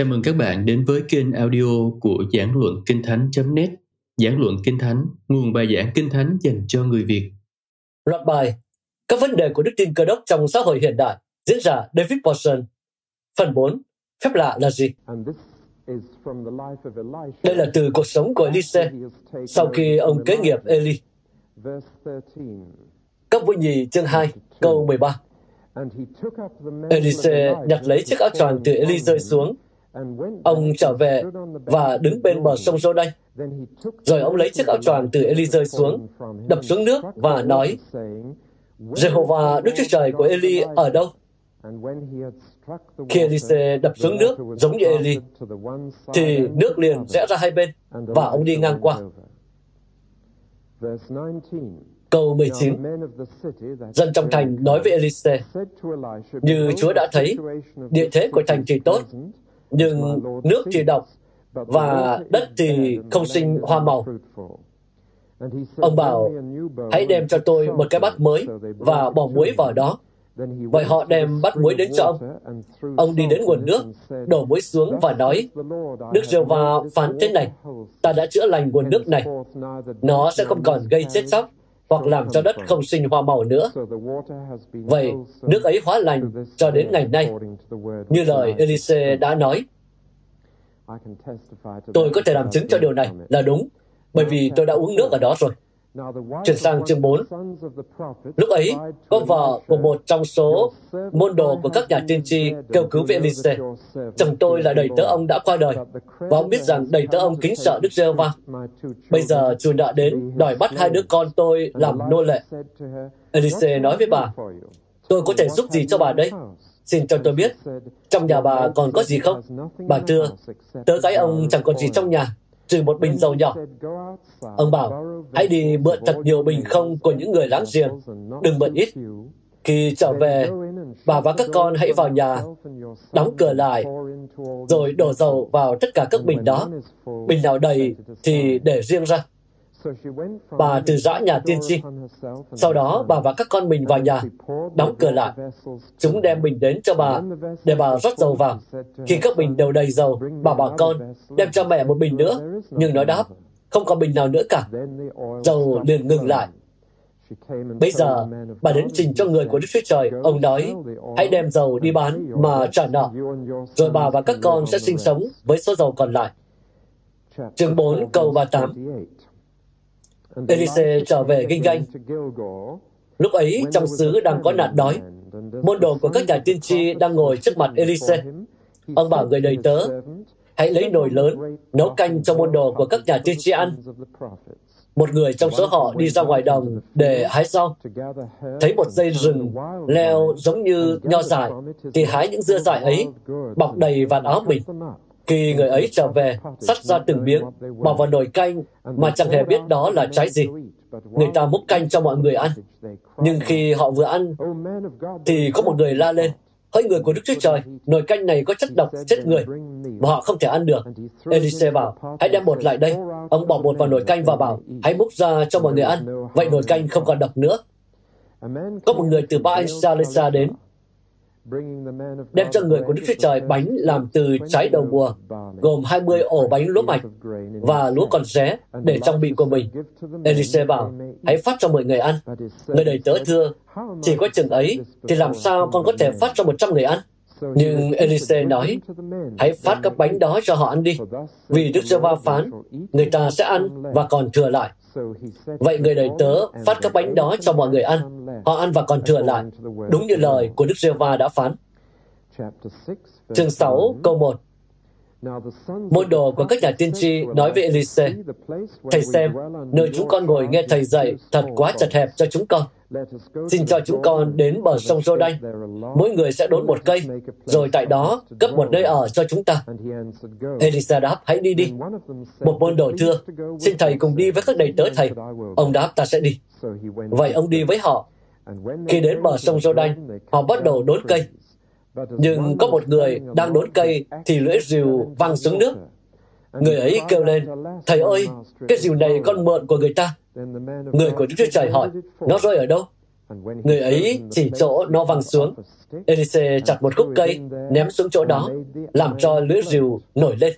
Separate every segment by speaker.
Speaker 1: Chào mừng các bạn đến với kênh audio của Giảng Luận Kinh Thánh.net Giảng Luận Kinh Thánh, nguồn bài giảng Kinh Thánh dành cho người Việt.
Speaker 2: Loạt bài Các vấn đề của đức tin cơ đốc trong xã hội hiện đại diễn giả David Paulson. Phần 4 Phép lạ là gì? Đây là từ cuộc sống của Elise sau khi ông kế nghiệp Eli. Các vui nhì chương 2 câu 13 Elise nhặt lấy chiếc áo choàng từ Eli rơi xuống Ông trở về và đứng bên bờ sông Đanh. Rồi ông lấy chiếc áo choàng từ Eli rơi xuống, đập xuống nước và nói, Jehovah Đức Chúa Trời của Eli ở đâu? Khi Elise đập xuống nước giống như Eli, thì nước liền rẽ ra hai bên và ông đi ngang qua. Câu 19 Dân trong thành nói với Elise, như Chúa đã thấy, địa thế của thành thì tốt, nhưng nước thì độc và đất thì không sinh hoa màu. Ông bảo, hãy đem cho tôi một cái bát mới và bỏ muối vào đó. Vậy họ đem bát muối đến cho ông. Ông đi đến nguồn nước, đổ muối xuống và nói, Đức giê va phán thế này, ta đã chữa lành nguồn nước này. Nó sẽ không còn gây chết chóc hoặc làm cho đất không sinh hoa màu nữa. Vậy, nước ấy hóa lành cho đến ngày nay, như lời Elise đã nói. Tôi có thể làm chứng cho điều này là đúng, bởi vì tôi đã uống nước ở đó rồi. Chuyển sang chương 4. Lúc ấy, có vợ của một trong số môn đồ của các nhà tiên tri kêu cứu với Elise. Chồng tôi là đầy tớ ông đã qua đời, và ông biết rằng đầy tớ ông kính sợ Đức giê va Bây giờ chủ nợ đến, đòi bắt hai đứa con tôi làm nô lệ. Elise nói với bà, tôi có thể giúp gì cho bà đây? Xin cho tôi biết, trong nhà bà còn có gì không? Bà thưa, tớ gái ông chẳng còn gì trong nhà, trừ một bình dầu nhỏ. Ông bảo, hãy đi mượn thật nhiều bình không của những người láng giềng, đừng mượn ít. Khi trở về, bà và các con hãy vào nhà, đóng cửa lại, rồi đổ dầu vào tất cả các bình đó. Bình nào đầy thì để riêng ra. Bà từ giã nhà tiên tri. Sau đó, bà và các con mình vào nhà, đóng cửa lại. Chúng đem bình đến cho bà, để bà rót dầu vào. Khi các bình đều đầy dầu, bà bảo con, đem cho mẹ một bình nữa. Nhưng nó đáp, không có bình nào nữa cả. Dầu liền ngừng lại. Bây giờ, bà đến trình cho người của Đức Chúa Trời. Ông nói, hãy đem dầu đi bán mà trả nợ. Rồi bà và các con sẽ sinh sống với số dầu còn lại. Chương 4 câu 38 Elise trở về kinh doanh. Lúc ấy, trong xứ đang có nạn đói. Môn đồ của các nhà tiên tri đang ngồi trước mặt Elise. Ông bảo người đầy tớ, hãy lấy nồi lớn, nấu canh cho môn đồ của các nhà tiên tri ăn. Một người trong số họ đi ra ngoài đồng để hái rau. Thấy một dây rừng leo giống như nho dại, thì hái những dưa dại ấy, bọc đầy vạt áo mình. Khi người ấy trở về, sắt ra từng miếng, bỏ vào nồi canh mà chẳng hề biết đó là trái gì. Người ta múc canh cho mọi người ăn. Nhưng khi họ vừa ăn, thì có một người la lên, Hỡi người của Đức Chúa Trời, nồi canh này có chất độc chết người, mà họ không thể ăn được. Elise bảo, hãy đem bột lại đây. Ông bỏ bột vào nồi canh và bảo, hãy múc ra cho mọi người ăn. Vậy nồi canh không còn độc nữa. Có một người từ ba anh xa đến, đem cho người của Đức Chúa Trời bánh làm từ trái đầu mùa, gồm 20 ổ bánh lúa mạch và lúa còn ré để trong bị của mình. Elise bảo, hãy phát cho mọi người ăn. Người đầy tớ thưa, chỉ có chừng ấy thì làm sao con có thể phát cho 100 người ăn? Nhưng Elise nói, hãy phát các bánh đó cho họ ăn đi, vì Đức giê va phán, người ta sẽ ăn và còn thừa lại. Vậy người đầy tớ phát các bánh đó cho mọi người ăn. Họ ăn và còn thừa lại, đúng như lời của Đức giê va đã phán. Chương 6 câu 1 Môn đồ của các nhà tiên tri nói với Elise, Thầy xem, nơi chúng con ngồi nghe Thầy dạy thật quá chật hẹp cho chúng con. Xin cho chúng con đến bờ sông Jordan. Mỗi người sẽ đốn một cây, rồi tại đó cấp một nơi ở cho chúng ta. Elisa đáp, hãy đi đi. Một môn đồ thưa, xin thầy cùng đi với các đầy tớ thầy. Ông đáp, ta sẽ đi. Vậy ông đi với họ. Khi đến bờ sông Jordan, họ bắt đầu đốn cây. Nhưng có một người đang đốn cây thì lưỡi rìu văng xuống nước. Người ấy kêu lên, Thầy ơi, cái rìu này con mượn của người ta. Người của Đức Chúa Trời hỏi, nó rơi ở đâu? Người ấy chỉ chỗ nó văng xuống. Elise chặt một khúc cây, ném xuống chỗ đó, làm cho lưỡi rìu nổi lên.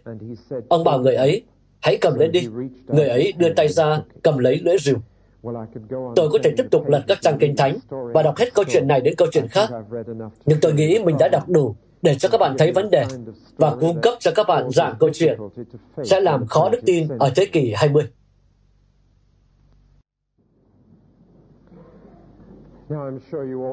Speaker 2: Ông bảo người ấy, hãy cầm lên đi. Người ấy đưa tay ra, cầm lấy lưỡi rìu. Tôi có thể tiếp tục lật các trang kinh thánh và đọc hết câu chuyện này đến câu chuyện khác. Nhưng tôi nghĩ mình đã đọc đủ để cho các bạn thấy vấn đề và cung cấp cho các bạn dạng câu chuyện sẽ làm khó đức tin ở thế kỷ 20.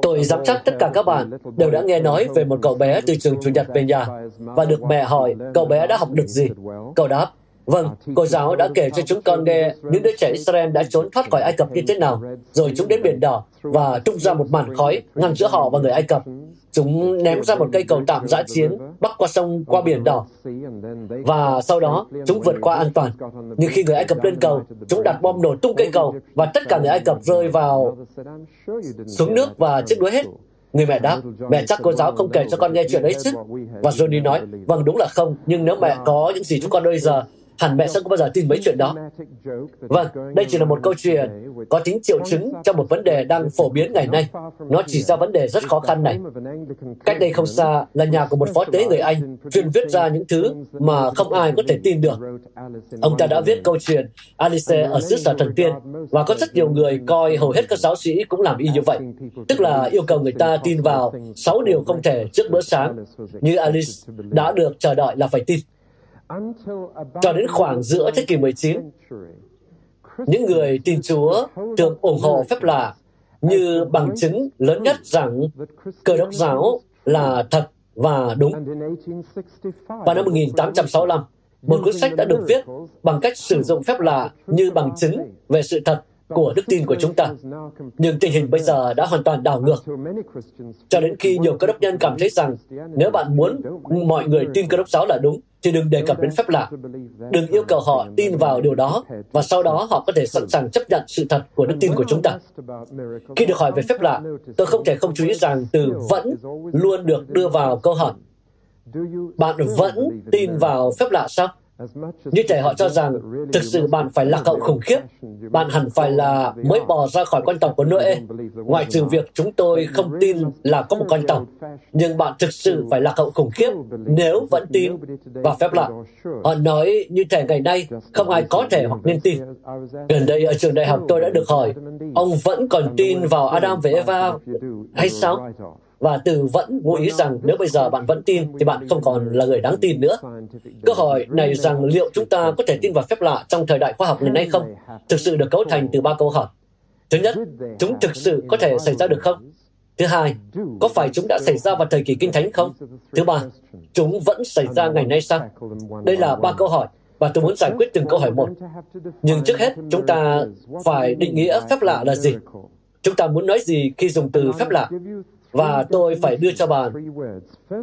Speaker 2: Tôi dám chắc tất cả các bạn đều đã nghe nói về một cậu bé từ trường Chủ nhật về nhà và được mẹ hỏi cậu bé đã học được gì. Cậu đáp, Vâng, cô giáo đã kể cho chúng con nghe những đứa trẻ Israel đã trốn thoát khỏi Ai Cập như thế nào, rồi chúng đến Biển Đỏ và tung ra một màn khói ngăn giữa họ và người Ai Cập. Chúng ném ra một cây cầu tạm giã chiến bắc qua sông qua Biển Đỏ và sau đó chúng vượt qua an toàn. Nhưng khi người Ai Cập lên cầu, chúng đặt bom nổ tung cây cầu và tất cả người Ai Cập rơi vào xuống nước và chết đuối hết. Người mẹ đáp, mẹ chắc cô giáo không kể cho con nghe chuyện ấy chứ. Và Johnny nói, vâng đúng là không, nhưng nếu mẹ có những gì chúng con bây giờ hẳn mẹ sẽ không bao giờ tin mấy chuyện đó. Vâng, đây chỉ là một câu chuyện có tính triệu chứng cho một vấn đề đang phổ biến ngày nay. Nó chỉ ra vấn đề rất khó khăn này. Cách đây không xa là nhà của một phó tế người Anh chuyên viết ra những thứ mà không ai có thể tin được. Ông ta đã viết câu chuyện Alice ở xứ sở thần tiên và có rất nhiều người coi hầu hết các giáo sĩ cũng làm y như vậy. Tức là yêu cầu người ta tin vào sáu điều không thể trước bữa sáng như Alice đã được chờ đợi là phải tin. Cho đến khoảng giữa thế kỷ 19, những người tin Chúa thường ủng hộ phép lạ như bằng chứng lớn nhất rằng cơ đốc giáo là thật và đúng. Vào năm 1865, một cuốn sách đã được viết bằng cách sử dụng phép lạ như bằng chứng về sự thật của đức tin của chúng ta. Nhưng tình hình bây giờ đã hoàn toàn đảo ngược. Cho đến khi nhiều cơ đốc nhân cảm thấy rằng nếu bạn muốn mọi người tin cơ đốc giáo là đúng, thì đừng đề cập đến phép lạ. Đừng yêu cầu họ tin vào điều đó và sau đó họ có thể sẵn sàng chấp nhận sự thật của đức tin của chúng ta. Khi được hỏi về phép lạ, tôi không thể không chú ý rằng từ vẫn luôn được đưa vào câu hỏi. Bạn vẫn tin vào phép lạ sao? Như thể họ cho rằng thực sự bạn phải lạc hậu khủng khiếp. Bạn hẳn phải là mới bò ra khỏi con tàu của Noe. Ngoại trừ việc chúng tôi không tin là có một con tàu. Nhưng bạn thực sự phải lạc hậu khủng khiếp nếu vẫn tin vào phép lạ. Họ nói như thể ngày nay không ai có thể hoặc nên tin. Gần đây ở trường đại học tôi đã được hỏi, ông vẫn còn tin vào Adam và Eva hay sao? Và từ vẫn ngụ ý rằng nếu bây giờ bạn vẫn tin thì bạn không còn là người đáng tin nữa. Câu hỏi này rằng liệu chúng ta có thể tin vào phép lạ trong thời đại khoa học ngày nay không, thực sự được cấu thành từ ba câu hỏi. Thứ nhất, chúng thực sự có thể xảy ra được không? Thứ hai, có phải chúng đã xảy ra vào thời kỳ kinh thánh không? Thứ ba, chúng vẫn xảy ra ngày nay sao? Đây là ba câu hỏi và tôi muốn giải quyết từng câu hỏi một. Nhưng trước hết, chúng ta phải định nghĩa phép lạ là gì? Chúng ta muốn nói gì khi dùng từ phép lạ? Và tôi phải đưa cho bạn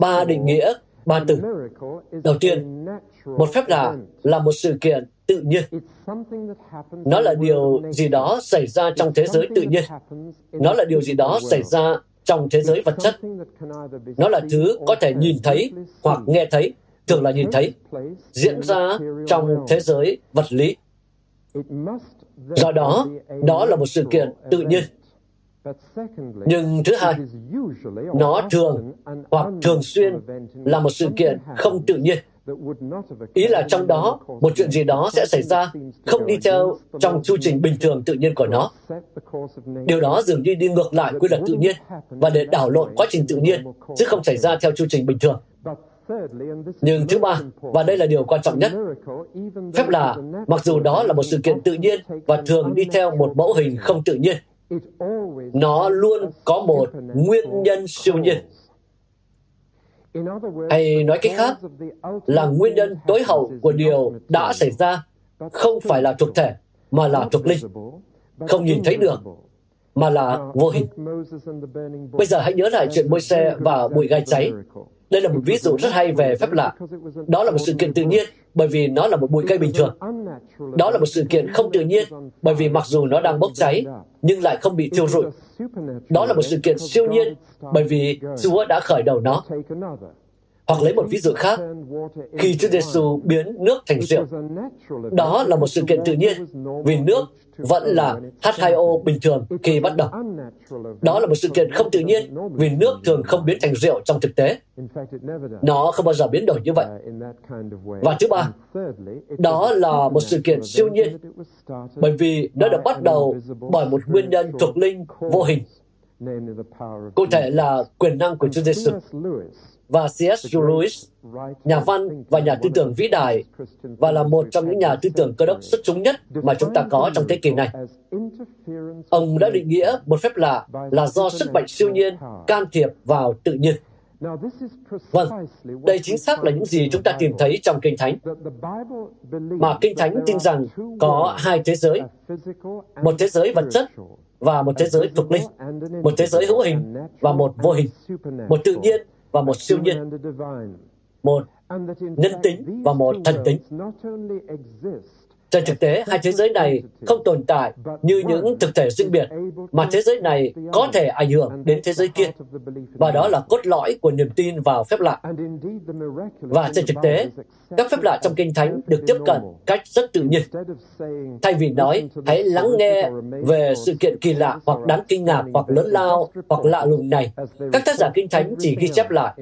Speaker 2: ba định nghĩa, ba từ. Đầu tiên, một phép lạ là một sự kiện tự nhiên. Nó là điều gì đó xảy ra trong thế giới tự nhiên. Nó là điều gì đó xảy ra trong thế giới vật chất. Nó là thứ có thể nhìn thấy hoặc nghe thấy, thường là nhìn thấy, diễn ra trong thế giới vật lý. Do đó, đó là một sự kiện tự nhiên nhưng thứ hai, nó thường hoặc thường xuyên là một sự kiện không tự nhiên. Ý là trong đó, một chuyện gì đó sẽ xảy ra không đi theo trong chu trình bình thường tự nhiên của nó. Điều đó dường như đi ngược lại quy luật tự nhiên và để đảo lộn quá trình tự nhiên, chứ không xảy ra theo chu trình bình thường. Nhưng thứ ba, và đây là điều quan trọng nhất, phép là mặc dù đó là một sự kiện tự nhiên và thường đi theo một mẫu hình không tự nhiên, nó luôn có một nguyên nhân siêu nhiên. Hay nói cách khác, là nguyên nhân tối hậu của điều đã xảy ra không phải là thuộc thể, mà là thuộc linh. Không nhìn thấy được, mà là vô hình. Bây giờ hãy nhớ lại chuyện môi xe và bụi gai cháy đây là một ví dụ rất hay về phép lạ. Đó là một sự kiện tự nhiên bởi vì nó là một bụi cây bình thường. Đó là một sự kiện không tự nhiên bởi vì mặc dù nó đang bốc cháy nhưng lại không bị thiêu rụi. Đó là một sự kiện siêu nhiên bởi vì Chúa đã khởi đầu nó. Hoặc lấy một ví dụ khác, khi Chúa Giêsu biến nước thành rượu, đó là một sự kiện tự nhiên, vì nước vẫn là H2O bình thường khi bắt đầu. Đó là một sự kiện không tự nhiên vì nước thường không biến thành rượu trong thực tế. Nó không bao giờ biến đổi như vậy. Và thứ ba, đó là một sự kiện siêu nhiên bởi vì nó được bắt đầu bởi một nguyên nhân thuộc linh vô hình cụ thể là quyền năng của Chúa Giêsu và C.S. Lewis, nhà văn và nhà tư tưởng vĩ đại và là một trong những nhà tư tưởng cơ đốc xuất chúng nhất mà chúng ta có trong thế kỷ này. Ông đã định nghĩa một phép lạ là do sức mạnh siêu nhiên can thiệp vào tự nhiên. Vâng, đây chính xác là những gì chúng ta tìm thấy trong Kinh Thánh. Mà Kinh Thánh tin rằng có hai thế giới, một thế giới vật chất và một thế giới thuộc linh, một thế giới hữu hình và một vô hình, một tự nhiên và một siêu nhân, một nhân tính và một thần tính. Trên thực tế, hai thế giới này không tồn tại như những thực thể riêng biệt, mà thế giới này có thể ảnh hưởng đến thế giới kia. Và đó là cốt lõi của niềm tin vào phép lạ. Và trên thực tế, các phép lạ trong Kinh Thánh được tiếp cận cách rất tự nhiên. Thay vì nói, hãy lắng nghe về sự kiện kỳ lạ hoặc đáng kinh ngạc hoặc lớn lao hoặc lạ lùng này, các tác giả Kinh Thánh chỉ ghi chép lại,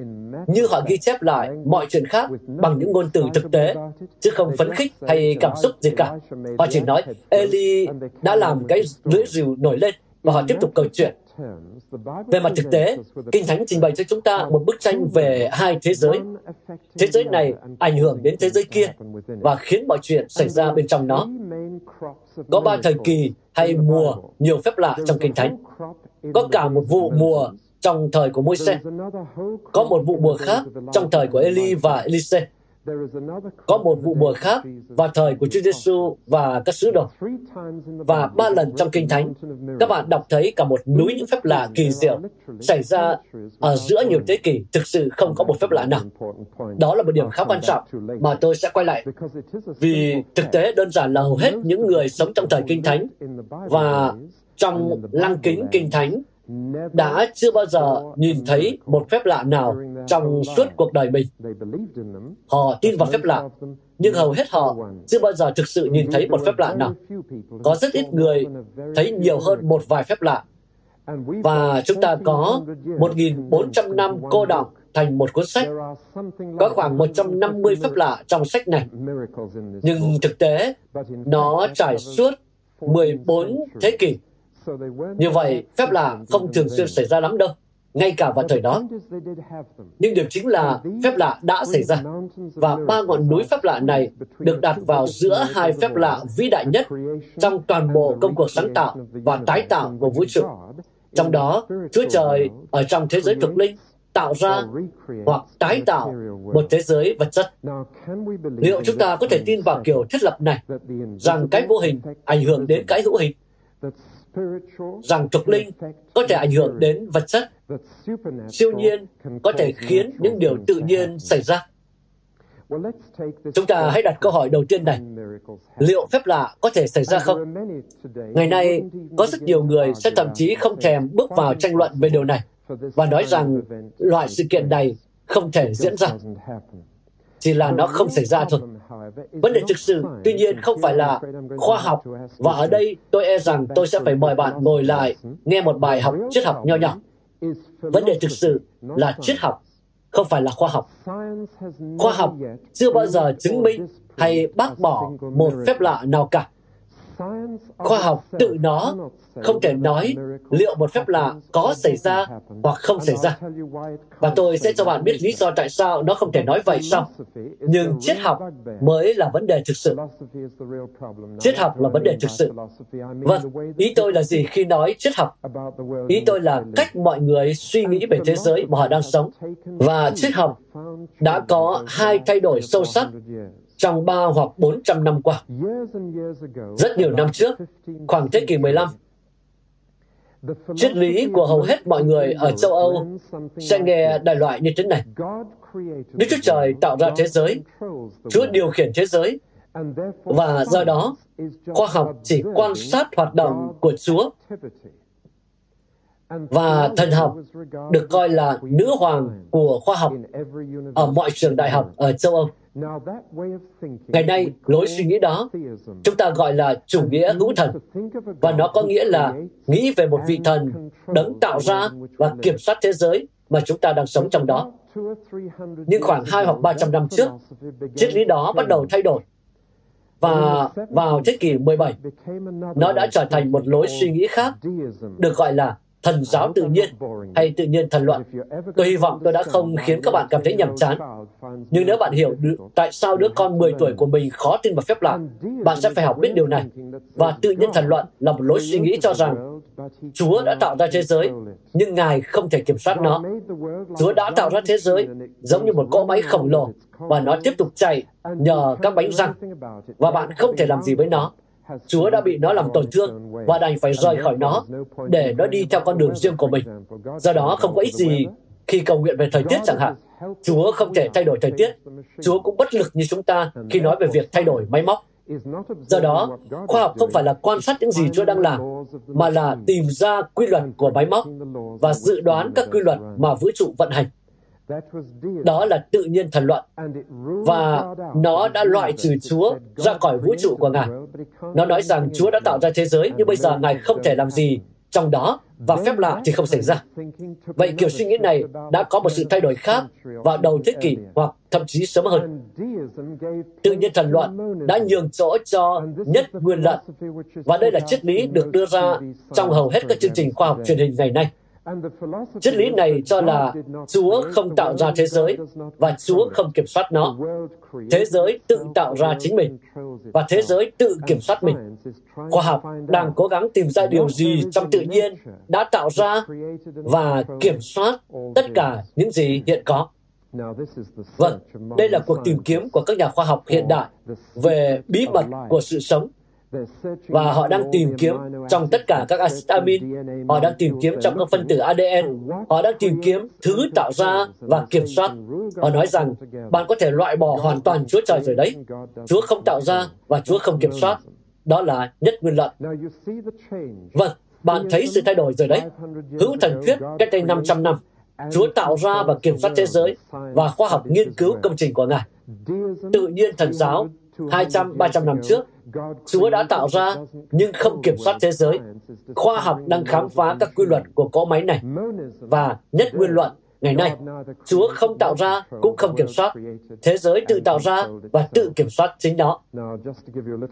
Speaker 2: như họ ghi chép lại mọi chuyện khác bằng những ngôn từ thực tế, chứ không phấn khích hay cảm xúc gì cả. Họ chỉ nói, Eli đã làm cái lưỡi rìu nổi lên và họ tiếp tục câu chuyện. Về mặt thực tế, Kinh Thánh trình bày cho chúng ta một bức tranh về hai thế giới. Thế giới này ảnh hưởng đến thế giới kia và khiến mọi chuyện xảy ra bên trong nó. Có ba thời kỳ hay mùa nhiều phép lạ trong Kinh Thánh. Có cả một vụ mùa trong thời của Môi-se. Có một vụ mùa khác trong thời của Eli và Elise. Có một vụ mùa khác vào thời của Chúa Giêsu và các sứ đồ. Và ba lần trong Kinh Thánh, các bạn đọc thấy cả một núi những phép lạ kỳ diệu xảy ra ở giữa nhiều thế kỷ, thực sự không có một phép lạ nào. Đó là một điểm khá quan trọng mà tôi sẽ quay lại. Vì thực tế đơn giản là hầu hết những người sống trong thời Kinh Thánh và trong lăng kính Kinh Thánh đã chưa bao giờ nhìn thấy một phép lạ nào trong suốt cuộc đời mình. Họ tin vào phép lạ, nhưng hầu hết họ chưa bao giờ thực sự nhìn thấy một phép lạ nào. Có rất ít người thấy nhiều hơn một vài phép lạ. Và chúng ta có 1.400 năm cô đọng thành một cuốn sách. Có khoảng 150 phép lạ trong sách này. Nhưng thực tế, nó trải suốt 14 thế kỷ như vậy, phép lạ không thường xuyên xảy ra lắm đâu, ngay cả vào thời đó. Nhưng điểm chính là phép lạ đã xảy ra, và ba ngọn núi phép lạ này được đặt vào giữa hai phép lạ vĩ đại nhất trong toàn bộ công cuộc sáng tạo và tái tạo của vũ trụ. Trong đó, Chúa Trời ở trong thế giới thực linh tạo ra hoặc tái tạo một thế giới vật chất. Liệu chúng ta có thể tin vào kiểu thiết lập này, rằng cái vô hình ảnh hưởng đến cái hữu hình? Rằng trục linh có thể ảnh hưởng đến vật chất, siêu nhiên có thể khiến những điều tự nhiên xảy ra. Chúng ta hãy đặt câu hỏi đầu tiên này. Liệu phép lạ có thể xảy ra không? Ngày nay, có rất nhiều người sẽ thậm chí không thèm bước vào tranh luận về điều này và nói rằng loại sự kiện này không thể diễn ra chỉ là nó không xảy ra thôi. Vấn đề thực sự, tuy nhiên, không phải là khoa học, và ở đây tôi e rằng tôi sẽ phải mời bạn ngồi lại nghe một bài học triết học nho nhỏ. Vấn đề thực sự là triết học, không phải là khoa học. Khoa học chưa bao giờ chứng minh hay bác bỏ một phép lạ nào cả khoa học tự nó không thể nói liệu một phép lạ có xảy ra hoặc không xảy ra. Và tôi sẽ cho bạn biết lý do tại sao nó không thể nói vậy sau. Nhưng triết học mới là vấn đề thực sự. Triết học là vấn đề thực sự. Vâng, ý tôi là gì khi nói triết học? Ý tôi là cách mọi người suy nghĩ về thế giới mà họ đang sống. Và triết học đã có hai thay đổi sâu sắc trong 3 hoặc 400 năm qua. Rất nhiều năm trước, khoảng thế kỷ 15, triết lý của hầu hết mọi người ở châu Âu sẽ nghe đại loại như thế này. Đức Chúa Trời tạo ra thế giới, Chúa điều khiển thế giới, và do đó, khoa học chỉ quan sát hoạt động của Chúa Và thần học được coi là nữ hoàng của khoa học ở mọi trường đại học ở châu Âu. Ngày nay, lối suy nghĩ đó chúng ta gọi là chủ nghĩa hữu thần. Và nó có nghĩa là nghĩ về một vị thần đấng tạo ra và kiểm soát thế giới mà chúng ta đang sống trong đó. Nhưng khoảng 2 hoặc 300 năm trước, triết lý đó bắt đầu thay đổi. Và vào thế kỷ 17, nó đã trở thành một lối suy nghĩ khác, được gọi là thần giáo tự nhiên hay tự nhiên thần luận. Tôi hy vọng tôi đã không khiến các bạn cảm thấy nhàm chán. Nhưng nếu bạn hiểu được tại sao đứa con 10 tuổi của mình khó tin vào phép lạ, bạn sẽ phải học biết điều này. Và tự nhiên thần luận là một lối suy nghĩ cho rằng Chúa đã tạo ra thế giới, nhưng Ngài không thể kiểm soát nó. Chúa đã tạo ra thế giới giống như một cỗ máy khổng lồ và nó tiếp tục chạy nhờ các bánh răng và bạn không thể làm gì với nó. Chúa đã bị nó làm tổn thương và đành phải rời khỏi nó để nó đi theo con đường riêng của mình. Do đó không có ích gì khi cầu nguyện về thời tiết chẳng hạn. Chúa không thể thay đổi thời tiết. Chúa cũng bất lực như chúng ta khi nói về việc thay đổi máy móc. Do đó, khoa học không phải là quan sát những gì Chúa đang làm, mà là tìm ra quy luật của máy móc và dự đoán các quy luật mà vũ trụ vận hành. Đó là tự nhiên thần luận. Và nó đã loại trừ Chúa ra khỏi vũ trụ của Ngài. Nó nói rằng Chúa đã tạo ra thế giới, nhưng bây giờ Ngài không thể làm gì trong đó và phép lạ thì không xảy ra. Vậy kiểu suy nghĩ này đã có một sự thay đổi khác vào đầu thế kỷ hoặc thậm chí sớm hơn. Tự nhiên thần luận đã nhường chỗ cho nhất nguyên luận và đây là triết lý được đưa ra trong hầu hết các chương trình khoa học truyền hình ngày nay. Triết lý này cho là Chúa không tạo ra thế giới và Chúa không kiểm soát nó. Thế giới tự tạo ra chính mình và thế giới tự kiểm soát mình. Khoa học đang cố gắng tìm ra điều gì trong tự nhiên đã tạo ra và kiểm soát tất cả những gì hiện có. Vâng, đây là cuộc tìm kiếm của các nhà khoa học hiện đại về bí mật của sự sống và họ đang tìm kiếm trong tất cả các acid amin, họ đang tìm kiếm trong các phân tử ADN, họ đang tìm kiếm thứ tạo ra và kiểm soát. Họ nói rằng bạn có thể loại bỏ hoàn toàn Chúa Trời rồi đấy. Chúa không tạo ra và Chúa không kiểm soát. Đó là nhất nguyên luận. Vâng, bạn thấy sự thay đổi rồi đấy. Hữu thần thuyết cách đây 500 năm, Chúa tạo ra và kiểm soát thế giới và khoa học nghiên cứu công trình của Ngài. Tự nhiên thần giáo 200, 300 năm trước, Chúa đã tạo ra nhưng không kiểm soát thế giới. Khoa học đang khám phá các quy luật của cỗ máy này. Và nhất nguyên luận Ngày nay, Chúa không tạo ra cũng không kiểm soát. Thế giới tự tạo ra và tự kiểm soát chính nó.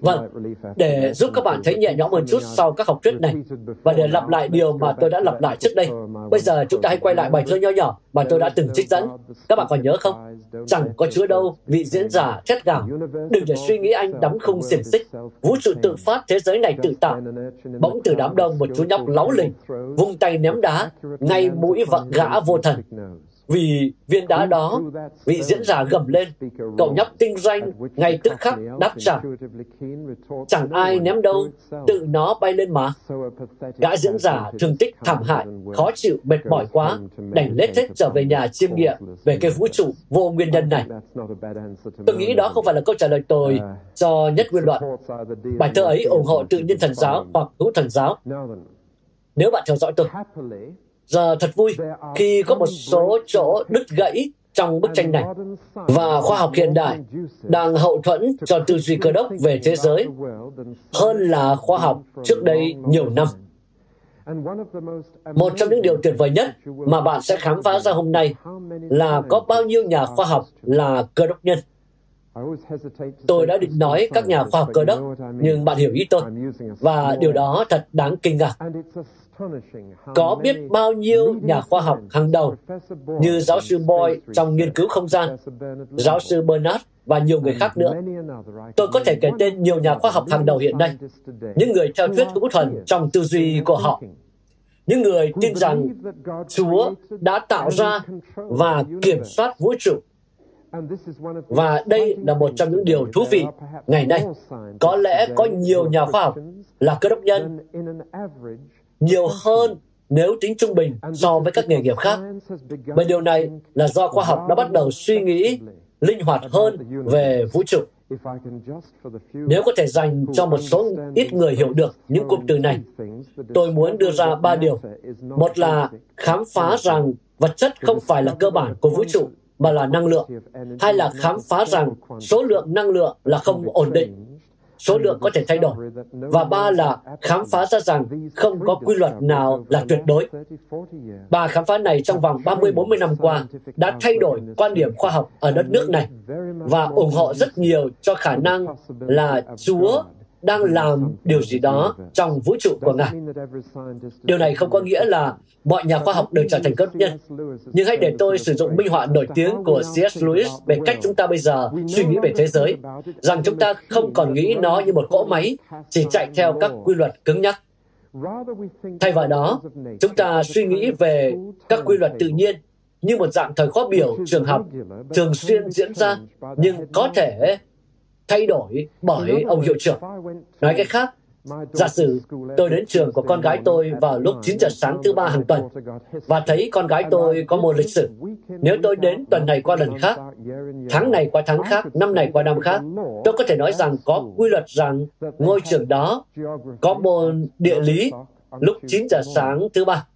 Speaker 2: Vâng, để giúp các bạn thấy nhẹ nhõm hơn chút sau các học thuyết này và để lặp lại điều mà tôi đã lặp lại trước đây, bây giờ chúng ta hãy quay lại bài thơ nho nhỏ mà tôi đã từng trích dẫn. Các bạn còn nhớ không? Chẳng có chứa đâu, vị diễn giả thét gào. Đừng để suy nghĩ anh đắm không xiềng xích. Vũ trụ tự phát, thế giới này tự tạo. Bỗng từ đám đông một chú nhóc láu lình, vung tay ném đá, ngay mũi vặn gã vô thần vì viên đá đó, vị diễn giả gầm lên, cậu nhóc tinh ranh ngay tức khắc đáp trả. Chẳng ai ném đâu, tự nó bay lên mà. Gã diễn giả thương tích thảm hại, khó chịu, mệt mỏi quá, đành lết hết trở về nhà chiêm nghiệm về cái vũ trụ vô nguyên nhân này. Tôi nghĩ đó không phải là câu trả lời tồi cho nhất nguyên luận. Bài thơ ấy ủng hộ tự nhiên thần giáo hoặc hữu thần giáo. Nếu bạn theo dõi tôi, Giờ thật vui khi có một số chỗ đứt gãy trong bức tranh này và khoa học hiện đại đang hậu thuẫn cho tư duy cơ đốc về thế giới hơn là khoa học trước đây nhiều năm. Một trong những điều tuyệt vời nhất mà bạn sẽ khám phá ra hôm nay là có bao nhiêu nhà khoa học là cơ đốc nhân. Tôi đã định nói các nhà khoa học cơ đốc, nhưng bạn hiểu ý tôi. Và điều đó thật đáng kinh ngạc. Có biết bao nhiêu nhà khoa học hàng đầu như giáo sư Boy trong nghiên cứu không gian, giáo sư Bernard và nhiều người khác nữa. Tôi có thể kể tên nhiều nhà khoa học hàng đầu hiện nay, những người theo thuyết hữu thuần trong tư duy của họ. Những người tin rằng Chúa đã tạo ra và kiểm soát vũ trụ và đây là một trong những điều thú vị ngày nay. Có lẽ có nhiều nhà khoa học là cơ đốc nhân nhiều hơn nếu tính trung bình so với các nghề nghiệp khác. Bởi điều này là do khoa học đã bắt đầu suy nghĩ linh hoạt hơn về vũ trụ. Nếu có thể dành cho một số ít người hiểu được những cụm từ này, tôi muốn đưa ra ba điều. Một là khám phá rằng vật chất không phải là cơ bản của vũ trụ, mà là năng lượng. Hai là khám phá rằng số lượng năng lượng là không ổn định, số lượng có thể thay đổi. Và ba là khám phá ra rằng không có quy luật nào là tuyệt đối. Ba khám phá này trong vòng 30-40 năm qua đã thay đổi quan điểm khoa học ở đất nước này và ủng hộ rất nhiều cho khả năng là Chúa đang làm điều gì đó trong vũ trụ của Ngài. Điều này không có nghĩa là mọi nhà khoa học đều trở thành tốt nhân. Nhưng hãy để tôi sử dụng minh họa nổi tiếng của C.S. Lewis về cách chúng ta bây giờ suy nghĩ về thế giới, rằng chúng ta không còn nghĩ nó như một cỗ máy, chỉ chạy theo các quy luật cứng nhắc. Thay vào đó, chúng ta suy nghĩ về các quy luật tự nhiên như một dạng thời khóa biểu trường học thường xuyên diễn ra, nhưng có thể thay đổi bởi ông hiệu trưởng. Nói cách khác, Giả sử tôi đến trường của con gái tôi vào lúc 9 giờ sáng thứ ba hàng tuần và thấy con gái tôi có một lịch sử. Nếu tôi đến tuần này qua lần khác, tháng này qua tháng khác, năm này qua năm khác, tôi có thể nói rằng có quy luật rằng ngôi trường đó có môn địa lý lúc 9 giờ sáng thứ ba.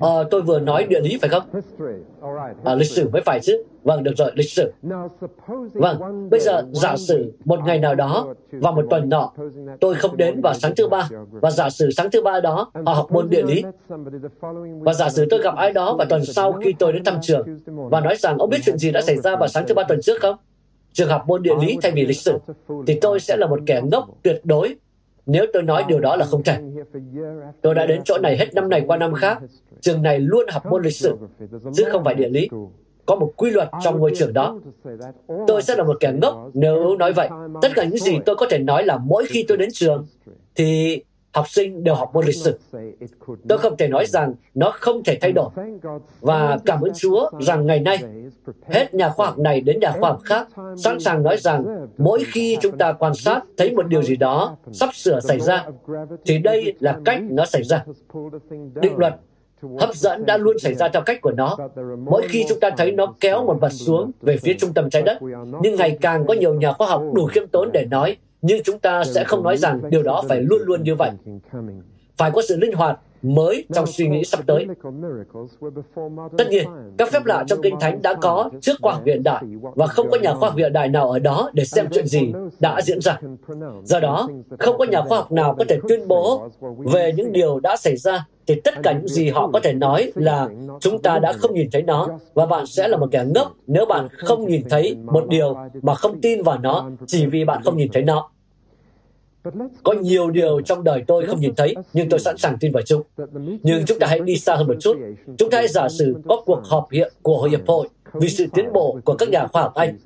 Speaker 2: À, tôi vừa nói địa lý phải không? À, lịch sử mới phải chứ. Vâng, được rồi, lịch sử. Vâng, bây giờ giả sử một ngày nào đó vào một tuần nọ, tôi không đến vào sáng thứ ba, và giả sử sáng thứ ba đó họ học môn địa lý. Và giả sử tôi gặp ai đó vào tuần sau khi tôi đến thăm trường và nói rằng ông biết chuyện gì đã xảy ra vào sáng thứ ba tuần trước không? Trường học môn địa lý thay vì lịch sử, thì tôi sẽ là một kẻ ngốc tuyệt đối nếu tôi nói điều đó là không thể. Tôi đã đến chỗ này hết năm này qua năm khác. Trường này luôn học môn lịch sử, chứ không phải địa lý. Có một quy luật trong ngôi trường đó. Tôi sẽ là một kẻ ngốc nếu nói vậy. Tất cả những gì tôi có thể nói là mỗi khi tôi đến trường, thì học sinh đều học môn lịch sử. Tôi không thể nói rằng nó không thể thay đổi. Và cảm ơn Chúa rằng ngày nay, hết nhà khoa học này đến nhà khoa học khác sẵn sàng nói rằng mỗi khi chúng ta quan sát thấy một điều gì đó sắp sửa xảy ra, thì đây là cách nó xảy ra. Định luật hấp dẫn đã luôn xảy ra theo cách của nó. Mỗi khi chúng ta thấy nó kéo một vật xuống về phía trung tâm trái đất, nhưng ngày càng có nhiều nhà khoa học đủ khiêm tốn để nói nhưng chúng ta sẽ không nói rằng điều đó phải luôn luôn như vậy. Phải có sự linh hoạt mới trong suy nghĩ sắp tới. Tất nhiên, các phép lạ trong Kinh Thánh đã có trước khoa học hiện đại và không có nhà khoa học hiện đại nào ở đó để xem chuyện gì đã diễn ra. Do đó, không có nhà khoa học nào có thể tuyên bố về những điều đã xảy ra thì tất cả những gì họ có thể nói là chúng ta đã không nhìn thấy nó và bạn sẽ là một kẻ ngốc nếu bạn không nhìn thấy một điều mà không tin vào nó chỉ vì bạn không nhìn thấy nó. Có nhiều điều trong đời tôi không nhìn thấy, nhưng tôi sẵn sàng tin vào chúng. Nhưng chúng ta hãy đi xa hơn một chút. Chúng ta hãy giả sử có cuộc họp hiện của Hiệp hội vì sự tiến bộ của các nhà khoa học Anh.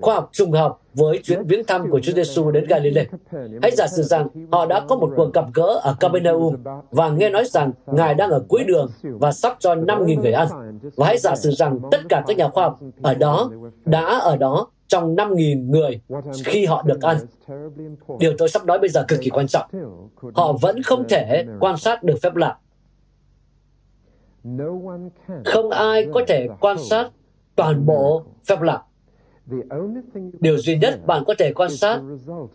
Speaker 2: Khoa học trùng hợp với chuyến viếng thăm của Chúa Giêsu đến Galilee. Hãy giả sử rằng họ đã có một cuộc gặp gỡ ở Capernaum và nghe nói rằng Ngài đang ở cuối đường và sắp cho 5.000 người ăn. Và hãy giả sử rằng tất cả các nhà khoa học ở đó đã ở đó trong 5.000 người khi họ được ăn. Điều tôi sắp nói bây giờ cực kỳ quan trọng. Họ vẫn không thể quan sát được phép lạ. Không ai có thể quan sát toàn bộ phép lạ. Điều duy nhất bạn có thể quan sát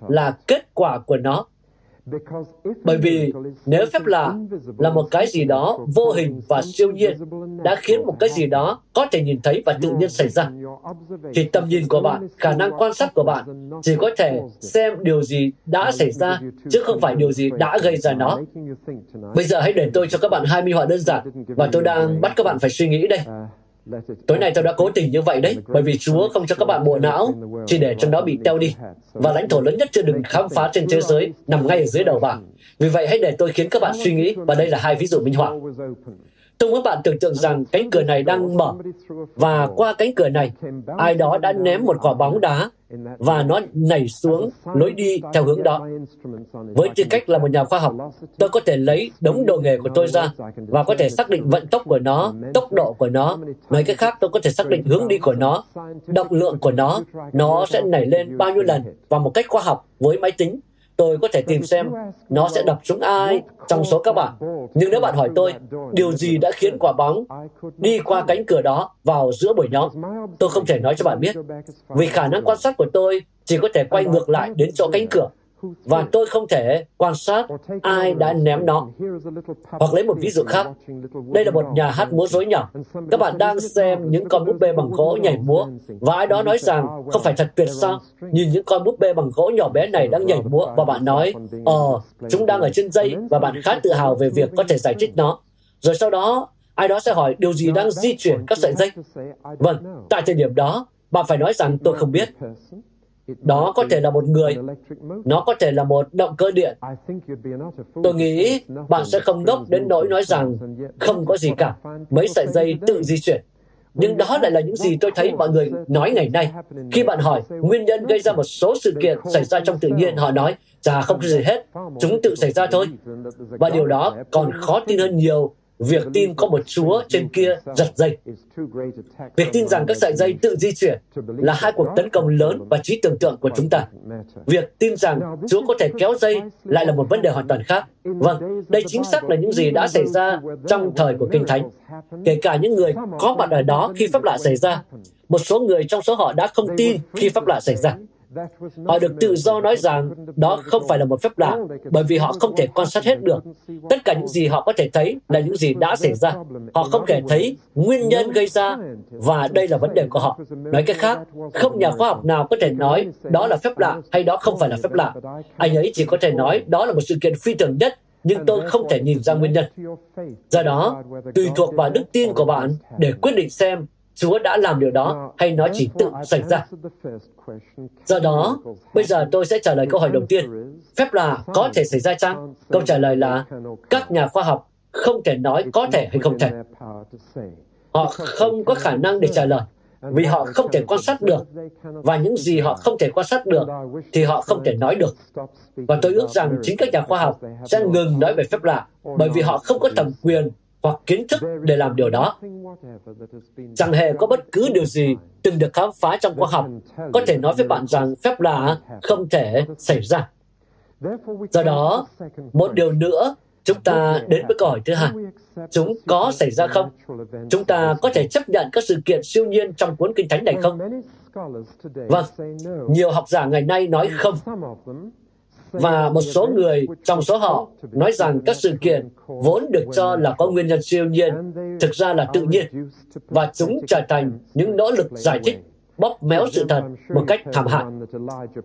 Speaker 2: là kết quả của nó bởi vì nếu phép lạ là một cái gì đó vô hình và siêu nhiên đã khiến một cái gì đó có thể nhìn thấy và tự nhiên xảy ra, thì tầm nhìn của bạn, khả năng quan sát của bạn chỉ có thể xem điều gì đã xảy ra, chứ không phải điều gì đã gây ra nó. Bây giờ hãy để tôi cho các bạn hai minh họa đơn giản, và tôi đang bắt các bạn phải suy nghĩ đây. Tối nay tôi đã cố tình như vậy đấy, bởi vì Chúa không cho các bạn bộ não, chỉ để cho nó bị teo đi. Và lãnh thổ lớn nhất chưa đừng khám phá trên thế giới nằm ngay ở dưới đầu bạn. Vì vậy hãy để tôi khiến các bạn suy nghĩ, và đây là hai ví dụ minh họa. Tôi muốn bạn tưởng tượng rằng cánh cửa này đang mở và qua cánh cửa này, ai đó đã ném một quả bóng đá và nó nảy xuống lối đi theo hướng đó. Với tư cách là một nhà khoa học, tôi có thể lấy đống đồ nghề của tôi ra và có thể xác định vận tốc của nó, tốc độ của nó. Nói cách khác, tôi có thể xác định hướng đi của nó, động lượng của nó, nó sẽ nảy lên bao nhiêu lần và một cách khoa học với máy tính tôi có thể tìm xem nó sẽ đập trúng ai trong số các bạn. Nhưng nếu bạn hỏi tôi, điều gì đã khiến quả bóng đi qua cánh cửa đó vào giữa buổi nhóm, tôi không thể nói cho bạn biết. Vì khả năng quan sát của tôi chỉ có thể quay ngược lại đến chỗ cánh cửa và tôi không thể quan sát ai đã ném nó. Hoặc lấy một ví dụ khác, đây là một nhà hát múa rối nhỏ. Các bạn đang xem những con búp bê bằng gỗ nhảy múa, và ai đó nói rằng không phải thật tuyệt sao? Nhìn những con búp bê bằng gỗ nhỏ bé này đang nhảy múa, và bạn nói, ờ, chúng đang ở trên dây, và bạn khá tự hào về việc có thể giải thích nó. Rồi sau đó, ai đó sẽ hỏi điều gì đang di chuyển các sợi dây. Vâng, tại thời điểm đó, bạn phải nói rằng tôi không biết. Đó có thể là một người, nó có thể là một động cơ điện. Tôi nghĩ bạn sẽ không ngốc đến nỗi nói rằng không có gì cả, mấy sợi dây tự di chuyển. Nhưng đó lại là những gì tôi thấy mọi người nói ngày nay. Khi bạn hỏi nguyên nhân gây ra một số sự kiện xảy ra trong tự nhiên, họ nói, chả không có gì hết, chúng tự xảy ra thôi. Và điều đó còn khó tin hơn nhiều việc tin có một Chúa trên kia giật dây. Việc tin rằng các sợi dây tự di chuyển là hai cuộc tấn công lớn và trí tưởng tượng của chúng ta. Việc tin rằng Chúa có thể kéo dây lại là một vấn đề hoàn toàn khác. Vâng, đây chính xác là những gì đã xảy ra trong thời của Kinh Thánh. Kể cả những người có mặt ở đó khi phép lạ xảy ra, một số người trong số họ đã không tin khi phép lạ xảy ra. Họ được tự do nói rằng đó không phải là một phép lạ, bởi vì họ không thể quan sát hết được. Tất cả những gì họ có thể thấy là những gì đã xảy ra. Họ không thể thấy nguyên nhân gây ra, và đây là vấn đề của họ. Nói cách khác, không nhà khoa học nào có thể nói đó là phép lạ hay đó không phải là phép lạ. Anh ấy chỉ có thể nói đó là một sự kiện phi thường nhất nhưng tôi không thể nhìn ra nguyên nhân. Do đó, tùy thuộc vào đức tin của bạn để quyết định xem Chúa đã làm điều đó hay nó chỉ tự xảy ra. Do đó, bây giờ tôi sẽ trả lời câu hỏi đầu tiên. Phép lạ có thể xảy ra chăng? Câu trả lời là các nhà khoa học không thể nói có thể hay không thể. Họ không có khả năng để trả lời. vì họ không thể quan sát được. Và những gì họ không thể quan sát được thì họ không thể nói được. và tôi ước rằng chính các nhà khoa học sẽ ngừng nói về phép lạ bởi vì họ không có thẩm quyền hoặc kiến thức để làm điều đó. Chẳng hề có bất cứ điều gì từng được khám phá trong khoa học có thể nói với bạn rằng phép lạ không thể xảy ra. Do đó, một điều nữa, chúng ta đến với câu hỏi thứ hai. Chúng có xảy ra không? Chúng ta có thể chấp nhận các sự kiện siêu nhiên trong cuốn Kinh Thánh này không? Vâng, nhiều học giả ngày nay nói không và một số người trong số họ nói rằng các sự kiện vốn được cho là có nguyên nhân siêu nhiên thực ra là tự nhiên và chúng trở thành những nỗ lực giải thích bóp méo sự thật một cách thảm hại.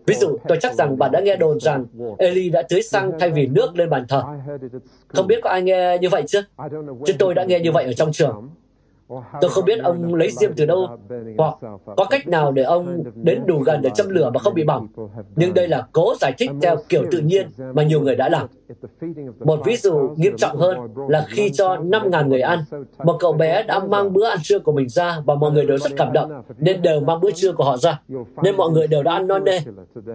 Speaker 2: Ví dụ, tôi chắc rằng bạn đã nghe đồn rằng Eli đã tưới xăng thay vì nước lên bàn thờ. Không biết có ai nghe như vậy chưa? Chứ tôi đã nghe như vậy ở trong trường. Tôi không biết ông lấy diêm từ đâu, hoặc có cách nào để ông đến đủ gần để châm lửa mà không bị bỏng. Nhưng đây là cố giải thích theo kiểu tự nhiên mà nhiều người đã làm. Một ví dụ nghiêm trọng hơn là khi cho 5.000 người ăn, một cậu bé đã mang bữa ăn trưa của mình ra và mọi người đều rất cảm động, nên đều mang bữa trưa của họ ra. Nên mọi người đều đã ăn non nê.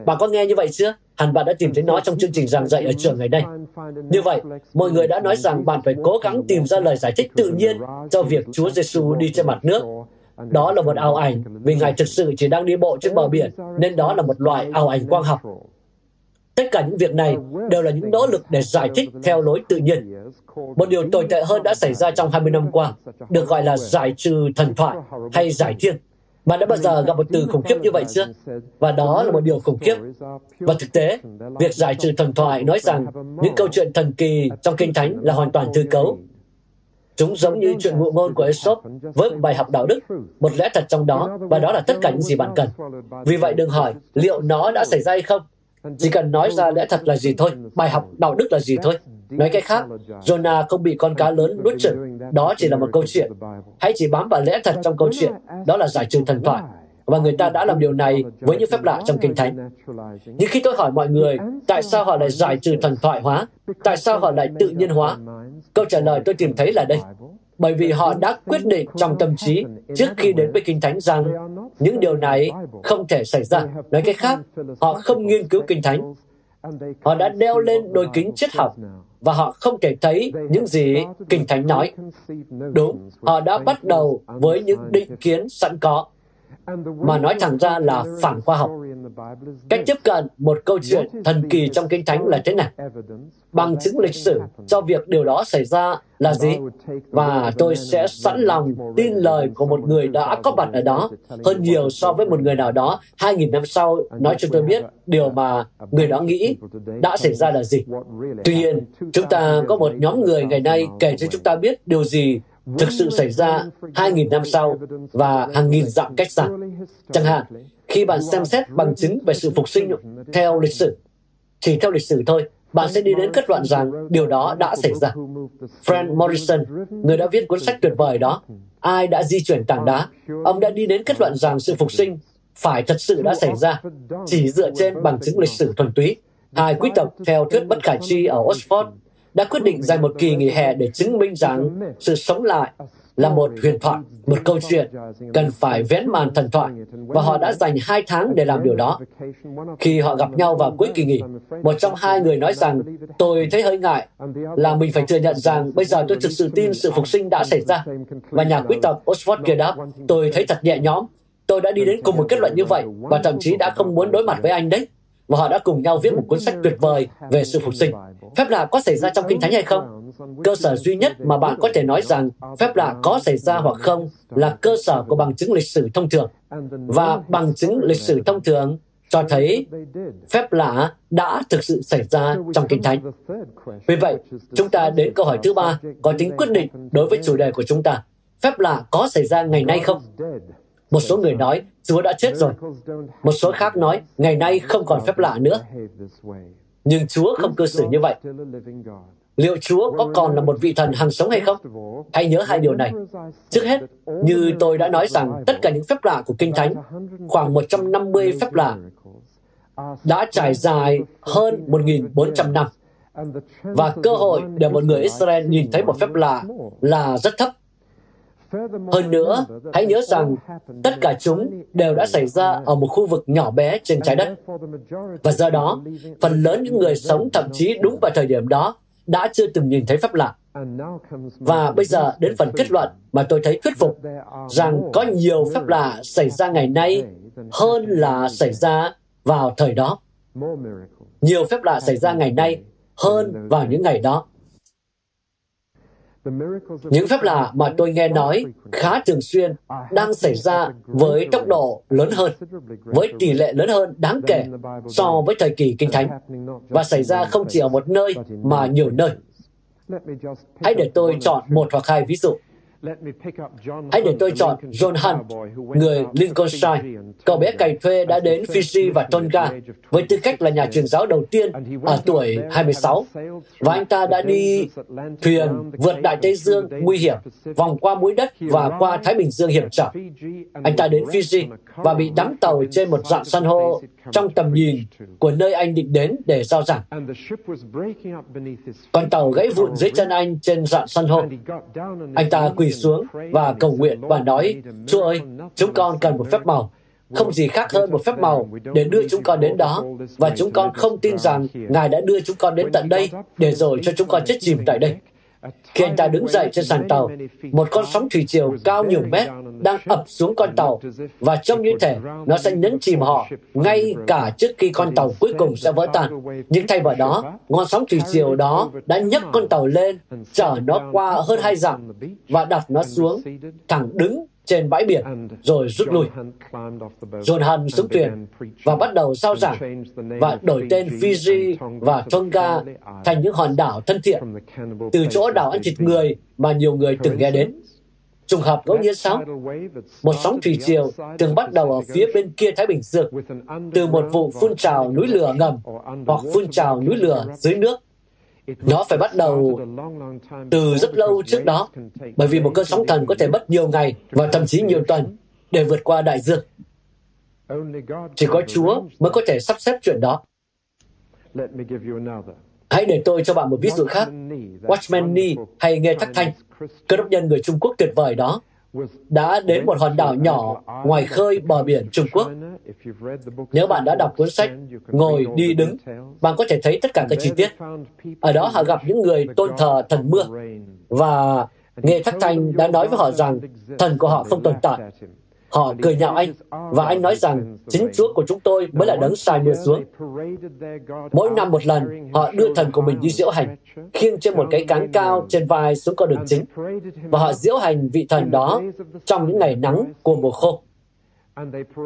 Speaker 2: Bạn có nghe như vậy chưa? Hẳn bạn đã tìm thấy nó trong chương trình giảng dạy ở trường ngày nay. Như vậy, mọi người đã nói rằng bạn phải cố gắng tìm ra lời giải thích tự nhiên cho việc Chúa Giêsu đi trên mặt nước. Đó là một ảo ảnh vì Ngài thực sự chỉ đang đi bộ trên bờ biển, nên đó là một loại ảo ảnh quang học. Tất cả những việc này đều là những nỗ lực để giải thích theo lối tự nhiên. Một điều tồi tệ hơn đã xảy ra trong 20 năm qua, được gọi là giải trừ thần thoại hay giải thiên. Bạn đã bao giờ gặp một từ khủng khiếp như vậy chưa? Và đó là một điều khủng khiếp. Và thực tế, việc giải trừ thần thoại nói rằng những câu chuyện thần kỳ trong Kinh Thánh là hoàn toàn thư cấu. Chúng giống như chuyện ngụ ngôn của Aesop với một bài học đạo đức, một lẽ thật trong đó, và đó là tất cả những gì bạn cần. Vì vậy đừng hỏi liệu nó đã xảy ra hay không. Chỉ cần nói ra lẽ thật là gì thôi, bài học đạo đức là gì thôi. Nói cách khác, Jonah không bị con cá lớn nuốt chửng. Đó chỉ là một câu chuyện. Hãy chỉ bám vào lẽ thật trong câu chuyện. Đó là giải trừ thần thoại. Và người ta đã làm điều này với những phép lạ trong Kinh Thánh. Nhưng khi tôi hỏi mọi người, tại sao họ lại giải trừ thần thoại hóa? Tại sao họ lại tự nhiên hóa? Câu trả lời tôi tìm thấy là đây bởi vì họ đã quyết định trong tâm trí trước khi đến với Kinh Thánh rằng những điều này không thể xảy ra. Nói cách khác, họ không nghiên cứu Kinh Thánh. Họ đã đeo lên đôi kính triết học và họ không thể thấy những gì Kinh Thánh nói. Đúng, họ đã bắt đầu với những định kiến sẵn có mà nói thẳng ra là phản khoa học. Cách tiếp cận một câu chuyện thần kỳ trong Kinh Thánh là thế này. Bằng chứng lịch sử cho việc điều đó xảy ra là gì? Và tôi sẽ sẵn lòng tin lời của một người đã có mặt ở đó hơn nhiều so với một người nào đó 2.000 năm sau nói cho tôi biết điều mà người đó nghĩ đã xảy ra là gì. Tuy nhiên, chúng ta có một nhóm người ngày nay kể cho chúng ta biết điều gì thực sự xảy ra 2.000 năm sau và hàng nghìn dặm cách xa. Chẳng hạn, khi bạn xem xét bằng chứng về sự phục sinh theo lịch sử, chỉ theo lịch sử thôi, bạn sẽ đi đến kết luận rằng điều đó đã xảy ra. Frank Morrison, người đã viết cuốn sách tuyệt vời đó, Ai đã di chuyển tảng đá, ông đã đi đến kết luận rằng sự phục sinh phải thật sự đã xảy ra, chỉ dựa trên bằng chứng lịch sử thuần túy. Hai quý tộc theo thuyết bất khả tri ở Oxford đã quyết định dành một kỳ nghỉ hè để chứng minh rằng sự sống lại là một huyền thoại, một câu chuyện cần phải vén màn thần thoại và họ đã dành hai tháng để làm điều đó. Khi họ gặp nhau vào cuối kỳ nghỉ, một trong hai người nói rằng tôi thấy hơi ngại là mình phải thừa nhận rằng bây giờ tôi thực sự tin sự phục sinh đã xảy ra. Và nhà quý tộc Oxford kia đáp, tôi thấy thật nhẹ nhõm. Tôi đã đi đến cùng một kết luận như vậy và thậm chí đã không muốn đối mặt với anh đấy. Và họ đã cùng nhau viết một cuốn sách tuyệt vời về sự phục sinh. Phép lạ có xảy ra trong Kinh Thánh hay không? Cơ sở duy nhất mà bạn có thể nói rằng phép lạ có xảy ra hoặc không là cơ sở của bằng chứng lịch sử thông thường. Và bằng chứng lịch sử thông thường cho thấy phép lạ đã thực sự xảy ra trong Kinh Thánh. Vì vậy, chúng ta đến câu hỏi thứ ba có tính quyết định đối với chủ đề của chúng ta. Phép lạ có xảy ra ngày nay không? Một số người nói Chúa đã chết rồi. Một số khác nói ngày nay không còn phép lạ nữa. Nhưng Chúa không cư xử như vậy. Liệu Chúa có còn là một vị thần hàng sống hay không? Hãy nhớ hai điều này. Trước hết, như tôi đã nói rằng tất cả những phép lạ của Kinh Thánh, khoảng 150 phép lạ, đã trải dài hơn 1.400 năm. Và cơ hội để một người Israel nhìn thấy một phép lạ là rất thấp. Hơn nữa, hãy nhớ rằng tất cả chúng đều đã xảy ra ở một khu vực nhỏ bé trên trái đất. Và do đó, phần lớn những người sống thậm chí đúng vào thời điểm đó đã chưa từng nhìn thấy phép lạ. Và bây giờ đến phần kết luận mà tôi thấy thuyết phục rằng có nhiều phép lạ xảy ra ngày nay hơn là xảy ra vào thời đó. Nhiều phép lạ xảy ra ngày nay hơn vào những ngày đó. Những phép lạ mà tôi nghe nói khá thường xuyên đang xảy ra với tốc độ lớn hơn, với tỷ lệ lớn hơn đáng kể so với thời kỳ Kinh Thánh, và xảy ra không chỉ ở một nơi mà nhiều nơi. Hãy để tôi chọn một hoặc hai ví dụ. Hãy để tôi chọn John Hunt, người Lincolnshire. Cậu bé cày thuê đã đến Fiji và Tonga với tư cách là nhà truyền giáo đầu tiên ở tuổi 26. Và anh ta đã đi thuyền vượt Đại Tây Dương nguy hiểm, vòng qua mũi đất và qua Thái Bình Dương hiểm trở. Anh ta đến Fiji và bị đắm tàu trên một dạng san hô trong tầm nhìn của nơi anh định đến để giao giảng. Con tàu gãy vụn dưới chân anh trên dạng san hô. Anh ta quỳ xuống và cầu nguyện và nói, Chúa ơi, chúng con cần một phép màu, không gì khác hơn một phép màu để đưa chúng con đến đó. Và chúng con không tin rằng Ngài đã đưa chúng con đến tận đây để rồi cho chúng con chết chìm tại đây. Khi anh ta đứng dậy trên sàn tàu, một con sóng thủy triều cao nhiều mét đang ập xuống con tàu và trông như thể nó sẽ nhấn chìm họ ngay cả trước khi con tàu cuối cùng sẽ vỡ tan. Nhưng thay vào đó, ngọn sóng thủy triều đó đã nhấc con tàu lên, chở nó qua hơn hai dặm và đặt nó xuống, thẳng đứng trên bãi biển, rồi rút lui. John Hunt xuống thuyền và bắt đầu sao giảng và đổi tên Fiji và Tonga thành những hòn đảo thân thiện, từ chỗ đảo ăn thịt người mà nhiều người từng nghe đến. Trùng hợp ngẫu nhiên sao? Một sóng thủy triều thường bắt đầu ở phía bên kia Thái Bình Dương, từ một vụ phun trào núi lửa ngầm hoặc phun trào núi lửa dưới nước nó phải bắt đầu từ rất lâu trước đó, bởi vì một cơn sóng thần có thể mất nhiều ngày và thậm chí nhiều tuần để vượt qua đại dương. Chỉ có Chúa mới có thể sắp xếp chuyện đó. Hãy để tôi cho bạn một ví dụ khác. Watchman Nee hay Nghe Thắc Thanh, cơ đốc nhân người Trung Quốc tuyệt vời đó, đã đến một hòn đảo nhỏ ngoài khơi bờ biển Trung Quốc. Nếu bạn đã đọc cuốn sách Ngồi đi đứng, bạn có thể thấy tất cả các chi tiết. Ở đó họ gặp những người tôn thờ thần mưa và Nghệ Thắc Thanh đã nói với họ rằng thần của họ không tồn tại. Họ cười nhạo anh, và anh nói rằng chính Chúa của chúng tôi mới là đấng sai mưa xuống. Mỗi năm một lần, họ đưa thần của mình đi diễu hành, khiêng trên một cái cán cao trên vai xuống con đường chính, và họ diễu hành vị thần đó trong những ngày nắng của mùa khô.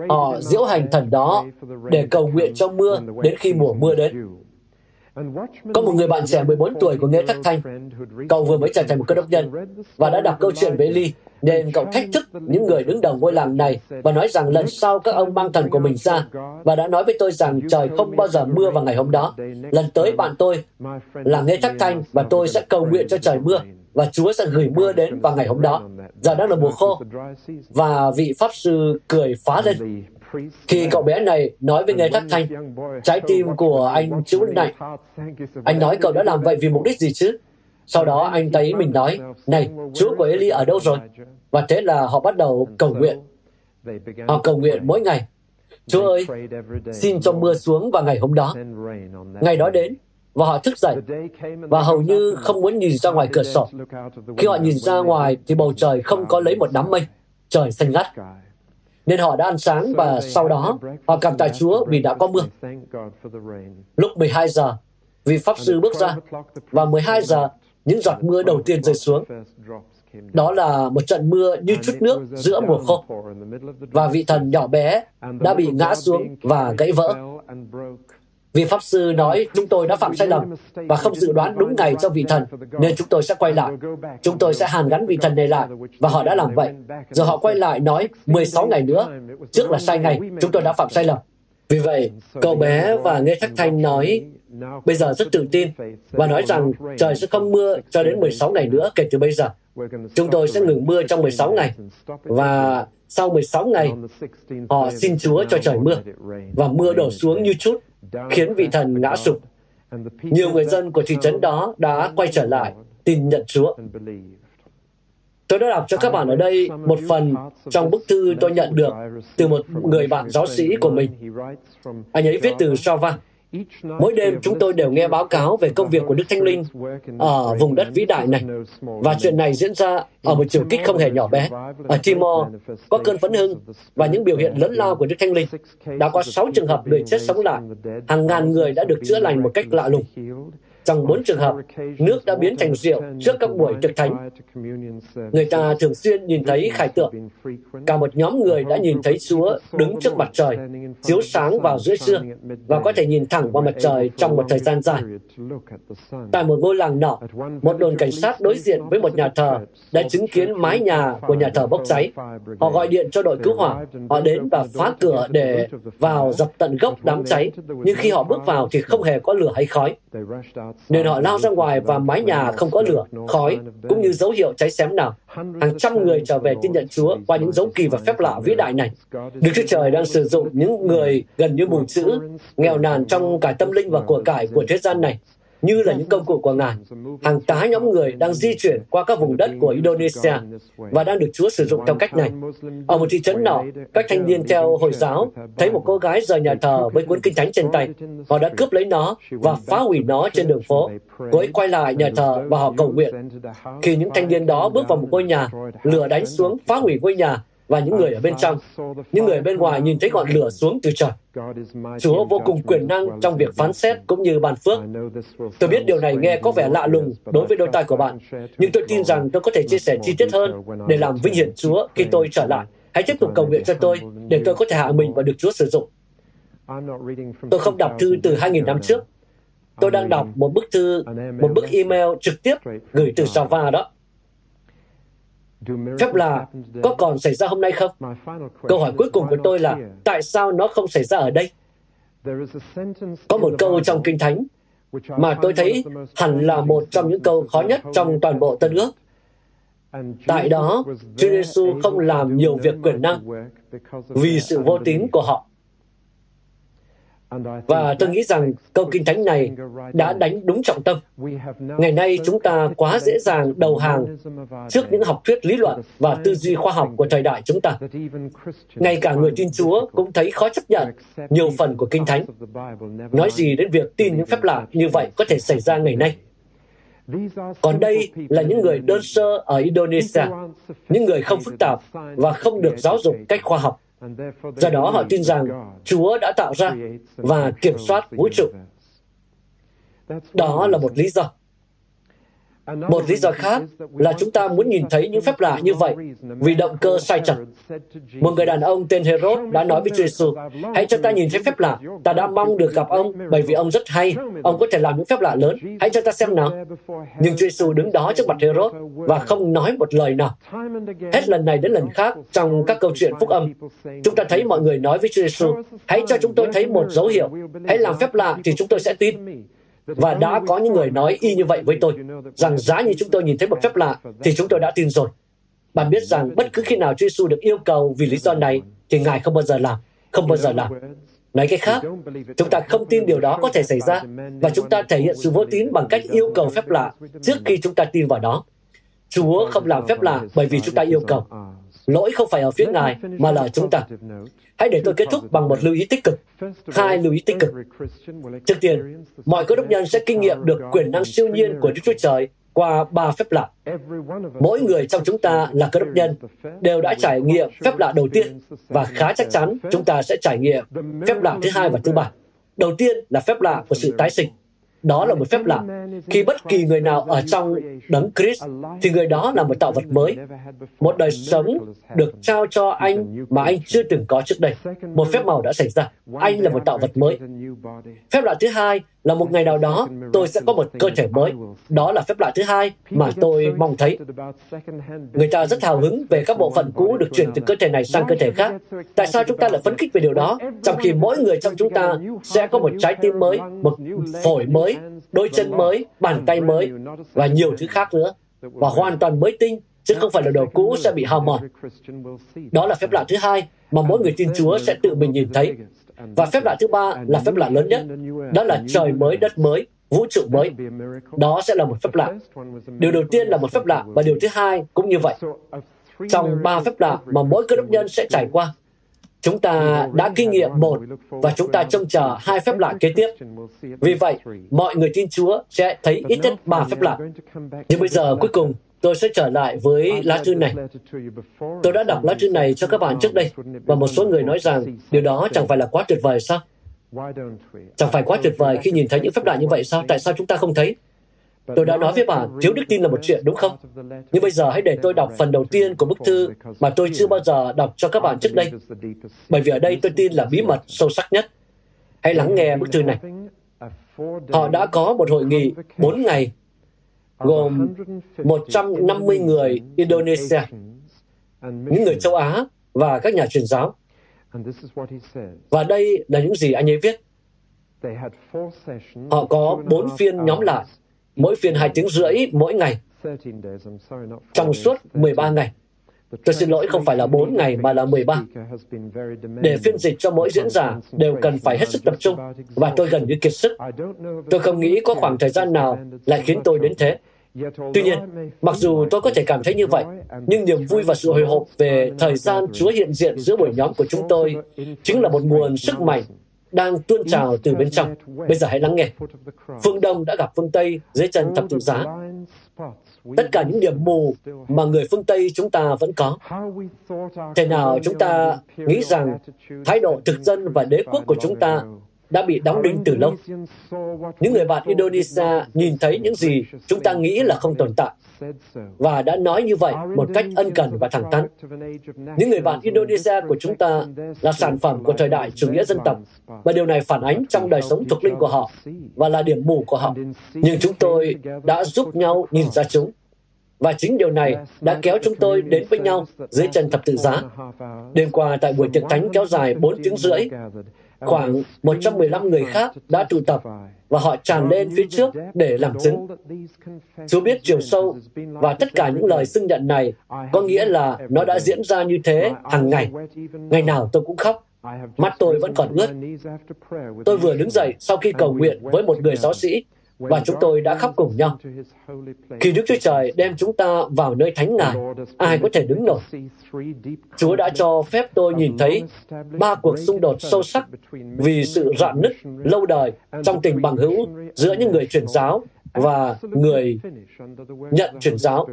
Speaker 2: Họ diễu hành thần đó để cầu nguyện cho mưa đến khi mùa mưa đến. Có một người bạn trẻ 14 tuổi của Nghệ Thắc Thanh. Cậu vừa mới trở thành một cơ đốc nhân và đã đọc câu chuyện về Ly, nên cậu thách thức những người đứng đầu ngôi làng này và nói rằng lần sau các ông mang thần của mình ra và đã nói với tôi rằng trời không bao giờ mưa vào ngày hôm đó. Lần tới bạn tôi là nghe Thắc Thanh và tôi sẽ cầu nguyện cho trời mưa và Chúa sẽ gửi mưa đến vào ngày hôm đó. Giờ đang là mùa khô. Và vị Pháp Sư cười phá lên. Khi cậu bé này nói với Nghe Thác Thanh, trái tim của anh chữ lạnh. Anh nói cậu đã làm vậy vì mục đích gì chứ? Sau đó anh thấy mình nói, này, Chúa của Eli ở đâu rồi? Và thế là họ bắt đầu cầu nguyện. Họ cầu nguyện mỗi ngày. Chúa ơi, xin cho mưa xuống vào ngày hôm đó. Ngày đó đến, và họ thức dậy và hầu như không muốn nhìn ra ngoài cửa sổ. Khi họ nhìn ra ngoài thì bầu trời không có lấy một đám mây, trời xanh ngắt. Nên họ đã ăn sáng và sau đó họ cảm tạ Chúa vì đã có mưa. Lúc 12 giờ, vị Pháp Sư bước ra và 12 giờ những giọt mưa đầu tiên rơi xuống. Đó là một trận mưa như chút nước giữa mùa khô. Và vị thần nhỏ bé đã bị ngã xuống và gãy vỡ. Vì Pháp Sư nói chúng tôi đã phạm sai lầm và không dự đoán đúng ngày cho vị thần, nên chúng tôi sẽ quay lại. Chúng tôi sẽ hàn gắn vị thần này lại, và họ đã làm vậy. Giờ họ quay lại nói 16 ngày nữa, trước là sai ngày, chúng tôi đã phạm sai lầm. Vì vậy, cậu bé và Nghe Thách Thanh nói bây giờ rất tự tin và nói rằng trời sẽ không mưa cho đến 16 ngày nữa kể từ bây giờ. Chúng tôi sẽ ngừng mưa trong 16 ngày và sau 16 ngày, họ xin Chúa cho trời mưa và mưa đổ xuống như chút khiến vị thần ngã sụp. Nhiều người dân của thị trấn đó đã quay trở lại, tin nhận Chúa. Tôi đã đọc cho các bạn ở đây một phần trong bức thư tôi nhận được từ một người bạn giáo sĩ của mình. Anh ấy viết từ Java. Mỗi đêm chúng tôi đều nghe báo cáo về công việc của Đức Thánh Linh ở vùng đất vĩ đại này. Và chuyện này diễn ra ở một chiều kích không hề nhỏ bé. Ở Timor có cơn phấn hưng và những biểu hiện lớn lao của Đức Thánh Linh. Đã có 6 trường hợp người chết sống lại. Hàng ngàn người đã được chữa lành một cách lạ lùng. Trong bốn trường hợp, nước đã biến thành rượu trước các buổi thực thánh. Người ta thường xuyên nhìn thấy khải tượng. Cả một nhóm người đã nhìn thấy Chúa đứng trước mặt trời, chiếu sáng vào giữa trưa, và có thể nhìn thẳng vào mặt trời trong một thời gian dài. Tại một ngôi làng nọ, một đồn cảnh sát đối diện với một nhà thờ đã chứng kiến mái nhà của nhà thờ bốc cháy. Họ gọi điện cho đội cứu hỏa. Họ đến và phá cửa để vào dập tận gốc đám cháy. Nhưng khi họ bước vào thì không hề có lửa hay khói nên họ lao ra ngoài và mái nhà không có lửa, khói, cũng như dấu hiệu cháy xém nào. Hàng trăm người trở về tin nhận Chúa qua những dấu kỳ và phép lạ vĩ đại này. Đức Chúa Trời đang sử dụng những người gần như mù chữ, nghèo nàn trong cả tâm linh và của cải của thế gian này như là những công cụ của Ngài. Hàng tá nhóm người đang di chuyển qua các vùng đất của Indonesia và đang được Chúa sử dụng theo cách này. Ở một thị trấn nọ, các thanh niên theo Hồi giáo thấy một cô gái rời nhà thờ với cuốn kinh thánh trên tay. Họ đã cướp lấy nó và phá hủy nó trên đường phố. Cô ấy quay lại nhà thờ và họ cầu nguyện. Khi những thanh niên đó bước vào một ngôi nhà, lửa đánh xuống phá hủy ngôi nhà và những người ở bên trong. Những người ở bên ngoài nhìn thấy ngọn lửa xuống từ trời. Chúa vô cùng quyền năng trong việc phán xét cũng như ban phước. Tôi biết điều này nghe có vẻ lạ lùng đối với đôi tai của bạn, nhưng tôi tin rằng tôi có thể chia sẻ chi tiết hơn để làm vinh hiển Chúa khi tôi trở lại. Hãy tiếp tục cầu nguyện cho tôi để tôi có thể hạ mình và được Chúa sử dụng. Tôi không đọc thư từ 2.000 năm trước. Tôi đang đọc một bức thư, một bức email trực tiếp gửi từ Java đó. Phép lạ có còn xảy ra hôm nay không? Câu hỏi cuối cùng của tôi là tại sao nó không xảy ra ở đây? Có một câu trong Kinh Thánh mà tôi thấy hẳn là một trong những câu khó nhất trong toàn bộ Tân ước. Tại đó, Chúa Giêsu không làm nhiều việc quyền năng vì sự vô tín của họ. Và tôi nghĩ rằng câu kinh thánh này đã đánh đúng trọng tâm. Ngày nay chúng ta quá dễ dàng đầu hàng trước những học thuyết lý luận và tư duy khoa học của thời đại chúng ta. Ngay cả người tin Chúa cũng thấy khó chấp nhận nhiều phần của kinh thánh. Nói gì đến việc tin những phép lạ như vậy có thể xảy ra ngày nay. Còn đây là những người đơn sơ ở Indonesia, những người không phức tạp và không được giáo dục cách khoa học. Do đó họ tin rằng Chúa đã tạo ra và kiểm soát vũ trụ. Đó là một lý do. Một lý do khác là chúng ta muốn nhìn thấy những phép lạ như vậy vì động cơ sai trật. Một người đàn ông tên Herod đã nói với Chúa Giêsu: "Hãy cho ta nhìn thấy phép lạ. Ta đã mong được gặp ông bởi vì ông rất hay. Ông có thể làm những phép lạ lớn. Hãy cho ta xem nào." Nhưng Chúa Giêsu đứng đó trước mặt Herod và không nói một lời nào. Hết lần này đến lần khác trong các câu chuyện phúc âm, chúng ta thấy mọi người nói với Chúa Giêsu: "Hãy cho chúng tôi thấy một dấu hiệu. Hãy làm phép lạ thì chúng tôi sẽ tin." Và đã có những người nói y như vậy với tôi, rằng giá như chúng tôi nhìn thấy một phép lạ, thì chúng tôi đã tin rồi. Bạn biết rằng bất cứ khi nào Chúa Giêsu được yêu cầu vì lý do này, thì Ngài không bao giờ làm, không bao giờ làm. Nói cách khác, chúng ta không tin điều đó có thể xảy ra, và chúng ta thể hiện sự vô tín bằng cách yêu cầu phép lạ trước khi chúng ta tin vào đó. Chúa không làm phép lạ bởi vì chúng ta yêu cầu. Lỗi không phải ở phía Ngài, mà là chúng ta. Hãy để tôi kết thúc bằng một lưu ý tích cực. Hai lưu ý tích cực. Trước tiên, mọi cơ đốc nhân sẽ kinh nghiệm được quyền năng siêu nhiên của Đức Chúa Trời qua ba phép lạ. Mỗi người trong chúng ta là cơ đốc nhân đều đã trải nghiệm phép lạ đầu tiên và khá chắc chắn chúng ta sẽ trải nghiệm phép lạ thứ hai và thứ ba. Đầu tiên là phép lạ của sự tái sinh. Đó là một phép lạ. Khi bất kỳ người nào ở trong đấng Christ, thì người đó là một tạo vật mới. Một đời sống được trao cho anh mà anh chưa từng có trước đây. Một phép màu đã xảy ra. Anh là một tạo vật mới. Phép lạ thứ hai là một ngày nào đó tôi sẽ có một cơ thể mới. Đó là phép lạ thứ hai mà tôi mong thấy. Người ta rất hào hứng về các bộ phận cũ được chuyển từ cơ thể này sang cơ thể khác. Tại sao chúng ta lại phấn khích về điều đó? Trong khi mỗi người trong chúng ta sẽ có một trái tim mới, một phổi mới, đôi chân mới, bàn tay mới và nhiều thứ khác nữa. Và hoàn toàn mới tinh, chứ không phải là đồ cũ sẽ bị hao mòn. Đó là phép lạ thứ hai mà mỗi người tin Chúa sẽ tự mình nhìn thấy. Và phép lạ thứ ba là phép lạ lớn nhất. Đó là trời mới, đất mới, vũ trụ mới. Đó sẽ là một phép lạ. Điều đầu tiên là một phép lạ và điều thứ hai cũng như vậy. Trong ba phép lạ mà mỗi cơ đốc nhân sẽ trải qua, chúng ta đã kinh nghiệm một và chúng ta trông chờ hai phép lạ kế tiếp. Vì vậy, mọi người tin Chúa sẽ thấy ít nhất ba phép lạ. Nhưng bây giờ cuối cùng, tôi sẽ trở lại với lá thư này. Tôi đã đọc lá thư này cho các bạn trước đây, và một số người nói rằng điều đó chẳng phải là quá tuyệt vời sao? Chẳng phải quá tuyệt vời khi nhìn thấy những phép lạ như vậy sao? Tại sao chúng ta không thấy? Tôi đã nói với bạn, thiếu đức tin là một chuyện đúng không? Nhưng bây giờ hãy để tôi đọc phần đầu tiên của bức thư mà tôi chưa bao giờ đọc cho các bạn trước đây. Bởi vì ở đây tôi tin là bí mật sâu sắc nhất. Hãy lắng nghe bức thư này. Họ đã có một hội nghị 4 ngày gồm 150 người Indonesia, những người châu Á và các nhà truyền giáo. Và đây là những gì anh ấy viết. Họ có bốn phiên nhóm lại, mỗi phiên hai tiếng rưỡi mỗi ngày, trong suốt 13 ngày. Tôi xin lỗi không phải là 4 ngày mà là 13. Để phiên dịch cho mỗi diễn giả đều cần phải hết sức tập trung và tôi gần như kiệt sức. Tôi không nghĩ có khoảng thời gian nào lại khiến tôi đến thế. Tuy nhiên, mặc dù tôi có thể cảm thấy như vậy, nhưng niềm vui và sự hồi hộp về thời gian Chúa hiện diện giữa buổi nhóm của chúng tôi chính là một nguồn sức mạnh đang tuôn trào từ bên trong. Bây giờ hãy lắng nghe. Phương Đông đã gặp phương Tây dưới chân thập tự giá. Tất cả những điểm mù mà người phương Tây chúng ta vẫn có. Thế nào chúng ta nghĩ rằng thái độ thực dân và đế quốc của chúng ta đã bị đóng đinh từ lâu. Những người bạn Indonesia nhìn thấy những gì chúng ta nghĩ là không tồn tại và đã nói như vậy một cách ân cần và thẳng thắn. Những người bạn Indonesia của chúng ta là sản phẩm của thời đại chủ nghĩa dân tộc và điều này phản ánh trong đời sống thuộc linh của họ và là điểm mù của họ. Nhưng chúng tôi đã giúp nhau nhìn ra chúng. Và chính điều này đã kéo chúng tôi đến với nhau dưới chân thập tự giá. Đêm qua tại buổi tiệc thánh kéo dài 4 tiếng rưỡi, Khoảng 115 người khác đã tụ tập và họ tràn lên phía trước để làm chứng. Chúa biết chiều sâu và tất cả những lời xưng nhận này có nghĩa là nó đã diễn ra như thế hàng ngày. Ngày nào tôi cũng khóc. Mắt tôi vẫn còn ướt. Tôi vừa đứng dậy sau khi cầu nguyện với một người giáo sĩ và chúng tôi đã khóc cùng nhau. Khi Đức Chúa Trời đem chúng ta vào nơi thánh ngài, ai có thể đứng nổi? Chúa đã cho phép tôi nhìn thấy ba cuộc xung đột sâu sắc vì sự rạn nứt lâu đời trong tình bằng hữu giữa những người truyền giáo và người nhận truyền giáo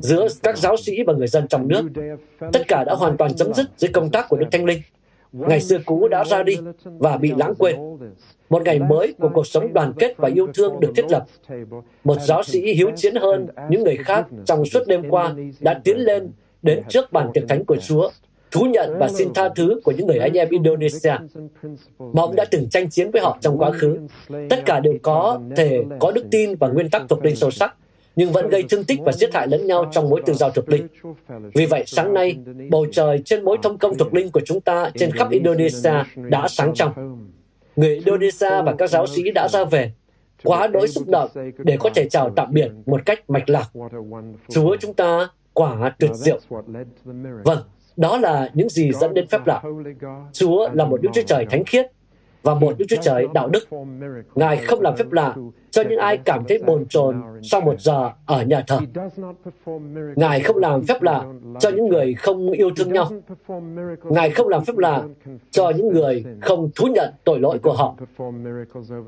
Speaker 2: giữa các giáo sĩ và người dân trong nước. Tất cả đã hoàn toàn chấm dứt dưới công tác của Đức Thánh Linh. Ngày xưa cũ đã ra đi và bị lãng quên. Một ngày mới của cuộc sống đoàn kết và yêu thương được thiết lập. Một giáo sĩ hiếu chiến hơn những người khác trong suốt đêm qua đã tiến lên đến trước bàn tiệc thánh của Chúa thú nhận và xin tha thứ của những người anh em Indonesia mà ông đã từng tranh chiến với họ trong quá khứ. Tất cả đều có thể có đức tin và nguyên tắc thuộc linh sâu sắc, nhưng vẫn gây thương tích và giết hại lẫn nhau trong mối tương giao thuộc linh. Vì vậy, sáng nay, bầu trời trên mối thông công thuộc linh của chúng ta trên khắp Indonesia đã sáng trong. Người Indonesia và các giáo sĩ đã ra về, quá đỗi xúc động để có thể chào tạm biệt một cách mạch lạc. Chúa chúng ta quả tuyệt diệu. Vâng, đó là những gì dẫn đến phép lạ. Chúa là một Đức Chúa Trời thánh khiết và một Đức Chúa Trời đạo đức. Ngài không làm phép lạ cho những ai cảm thấy bồn chồn sau một giờ ở nhà thờ. Ngài không làm phép lạ cho những người không yêu thương nhau. Ngài không làm phép lạ cho những người không thú nhận tội lỗi của họ.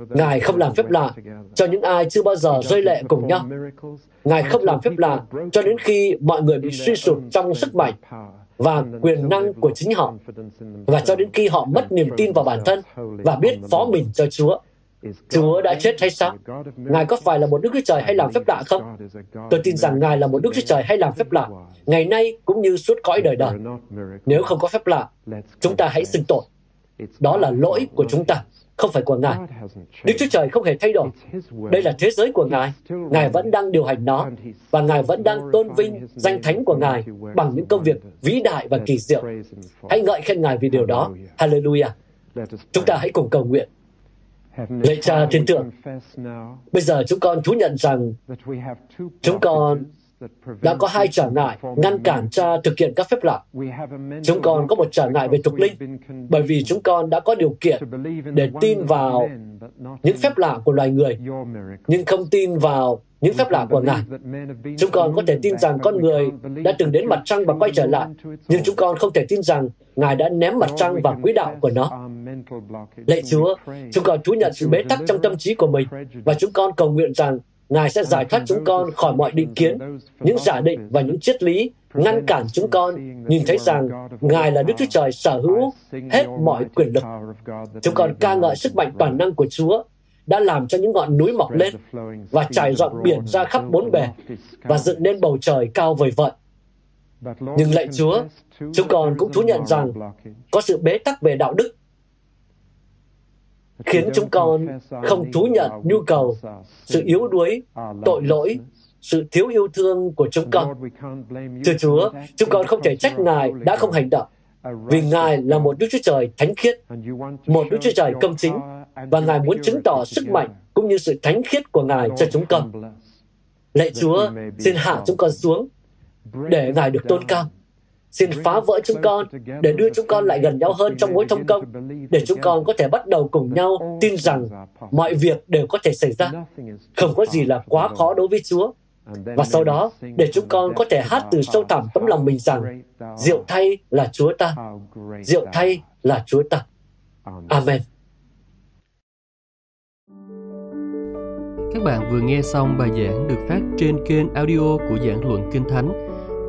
Speaker 2: Ngài không làm phép lạ cho những ai chưa bao giờ rơi lệ cùng nhau. Ngài không làm phép lạ cho đến khi mọi người bị suy sụp trong sức mạnh và quyền năng của chính họ và cho đến khi họ mất niềm tin vào bản thân và biết phó mình cho Chúa. Chúa đã chết hay sao? Ngài có phải là một Đức Chúa Trời hay làm phép lạ không? Tôi tin rằng Ngài là một Đức Chúa Trời hay làm phép lạ, ngày nay cũng như suốt cõi đời đời. Nếu không có phép lạ, chúng ta hãy xưng tội. Đó là lỗi của chúng ta không phải của Ngài. Đức Chúa Trời không hề thay đổi. Đây là thế giới của Ngài. Ngài vẫn đang điều hành nó và Ngài vẫn đang tôn vinh danh thánh của Ngài bằng những công việc vĩ đại và kỳ diệu. Hãy ngợi khen Ngài vì điều đó. Hallelujah. Chúng ta hãy cùng cầu nguyện. Lạy cha thiên thượng, bây giờ chúng con thú nhận rằng chúng con đã có hai trở ngại ngăn cản cha thực hiện các phép lạ. Chúng con có một trở ngại về tục linh, bởi vì chúng con đã có điều kiện để tin vào những phép lạ của loài người, nhưng không tin vào những phép lạ của Ngài. Chúng con có thể tin rằng con người đã từng đến mặt trăng và quay trở lại, nhưng chúng con không thể tin rằng Ngài đã ném mặt trăng vào quỹ đạo của nó. Lạy Chúa, chúng con thú nhận sự bế tắc trong tâm trí của mình và chúng con cầu nguyện rằng Ngài sẽ giải thoát chúng con khỏi mọi định kiến, những giả định và những triết lý ngăn cản chúng con nhìn thấy rằng Ngài là Đức Chúa Trời sở hữu hết mọi quyền lực. Chúng con ca ngợi sức mạnh toàn năng của Chúa đã làm cho những ngọn núi mọc lên và trải rộng biển ra khắp bốn bề và dựng nên bầu trời cao vời vợi. Nhưng lạy Chúa, chúng con cũng thú nhận rằng có sự bế tắc về đạo đức khiến chúng con không thú nhận nhu cầu, sự yếu đuối, tội lỗi, sự thiếu yêu thương của chúng con. Thưa Chúa, chúng con không thể trách Ngài đã không hành động, vì Ngài là một Đức Chúa Trời thánh khiết, một Đức Chúa Trời công chính, và Ngài muốn chứng tỏ sức mạnh cũng như sự thánh khiết của Ngài cho chúng con. Lạy Chúa, xin hạ chúng con xuống, để Ngài được tôn cao Xin phá vỡ chúng con để đưa chúng con lại gần nhau hơn trong mối thông công, để chúng con có thể bắt đầu cùng nhau tin rằng mọi việc đều có thể xảy ra. Không có gì là quá khó đối với Chúa. Và sau đó, để chúng con có thể hát từ sâu thẳm tấm lòng mình rằng, Diệu thay là Chúa ta, Diệu thay là Chúa ta. Amen.
Speaker 1: Các bạn vừa nghe xong bài giảng được phát trên kênh audio của Giảng Luận Kinh Thánh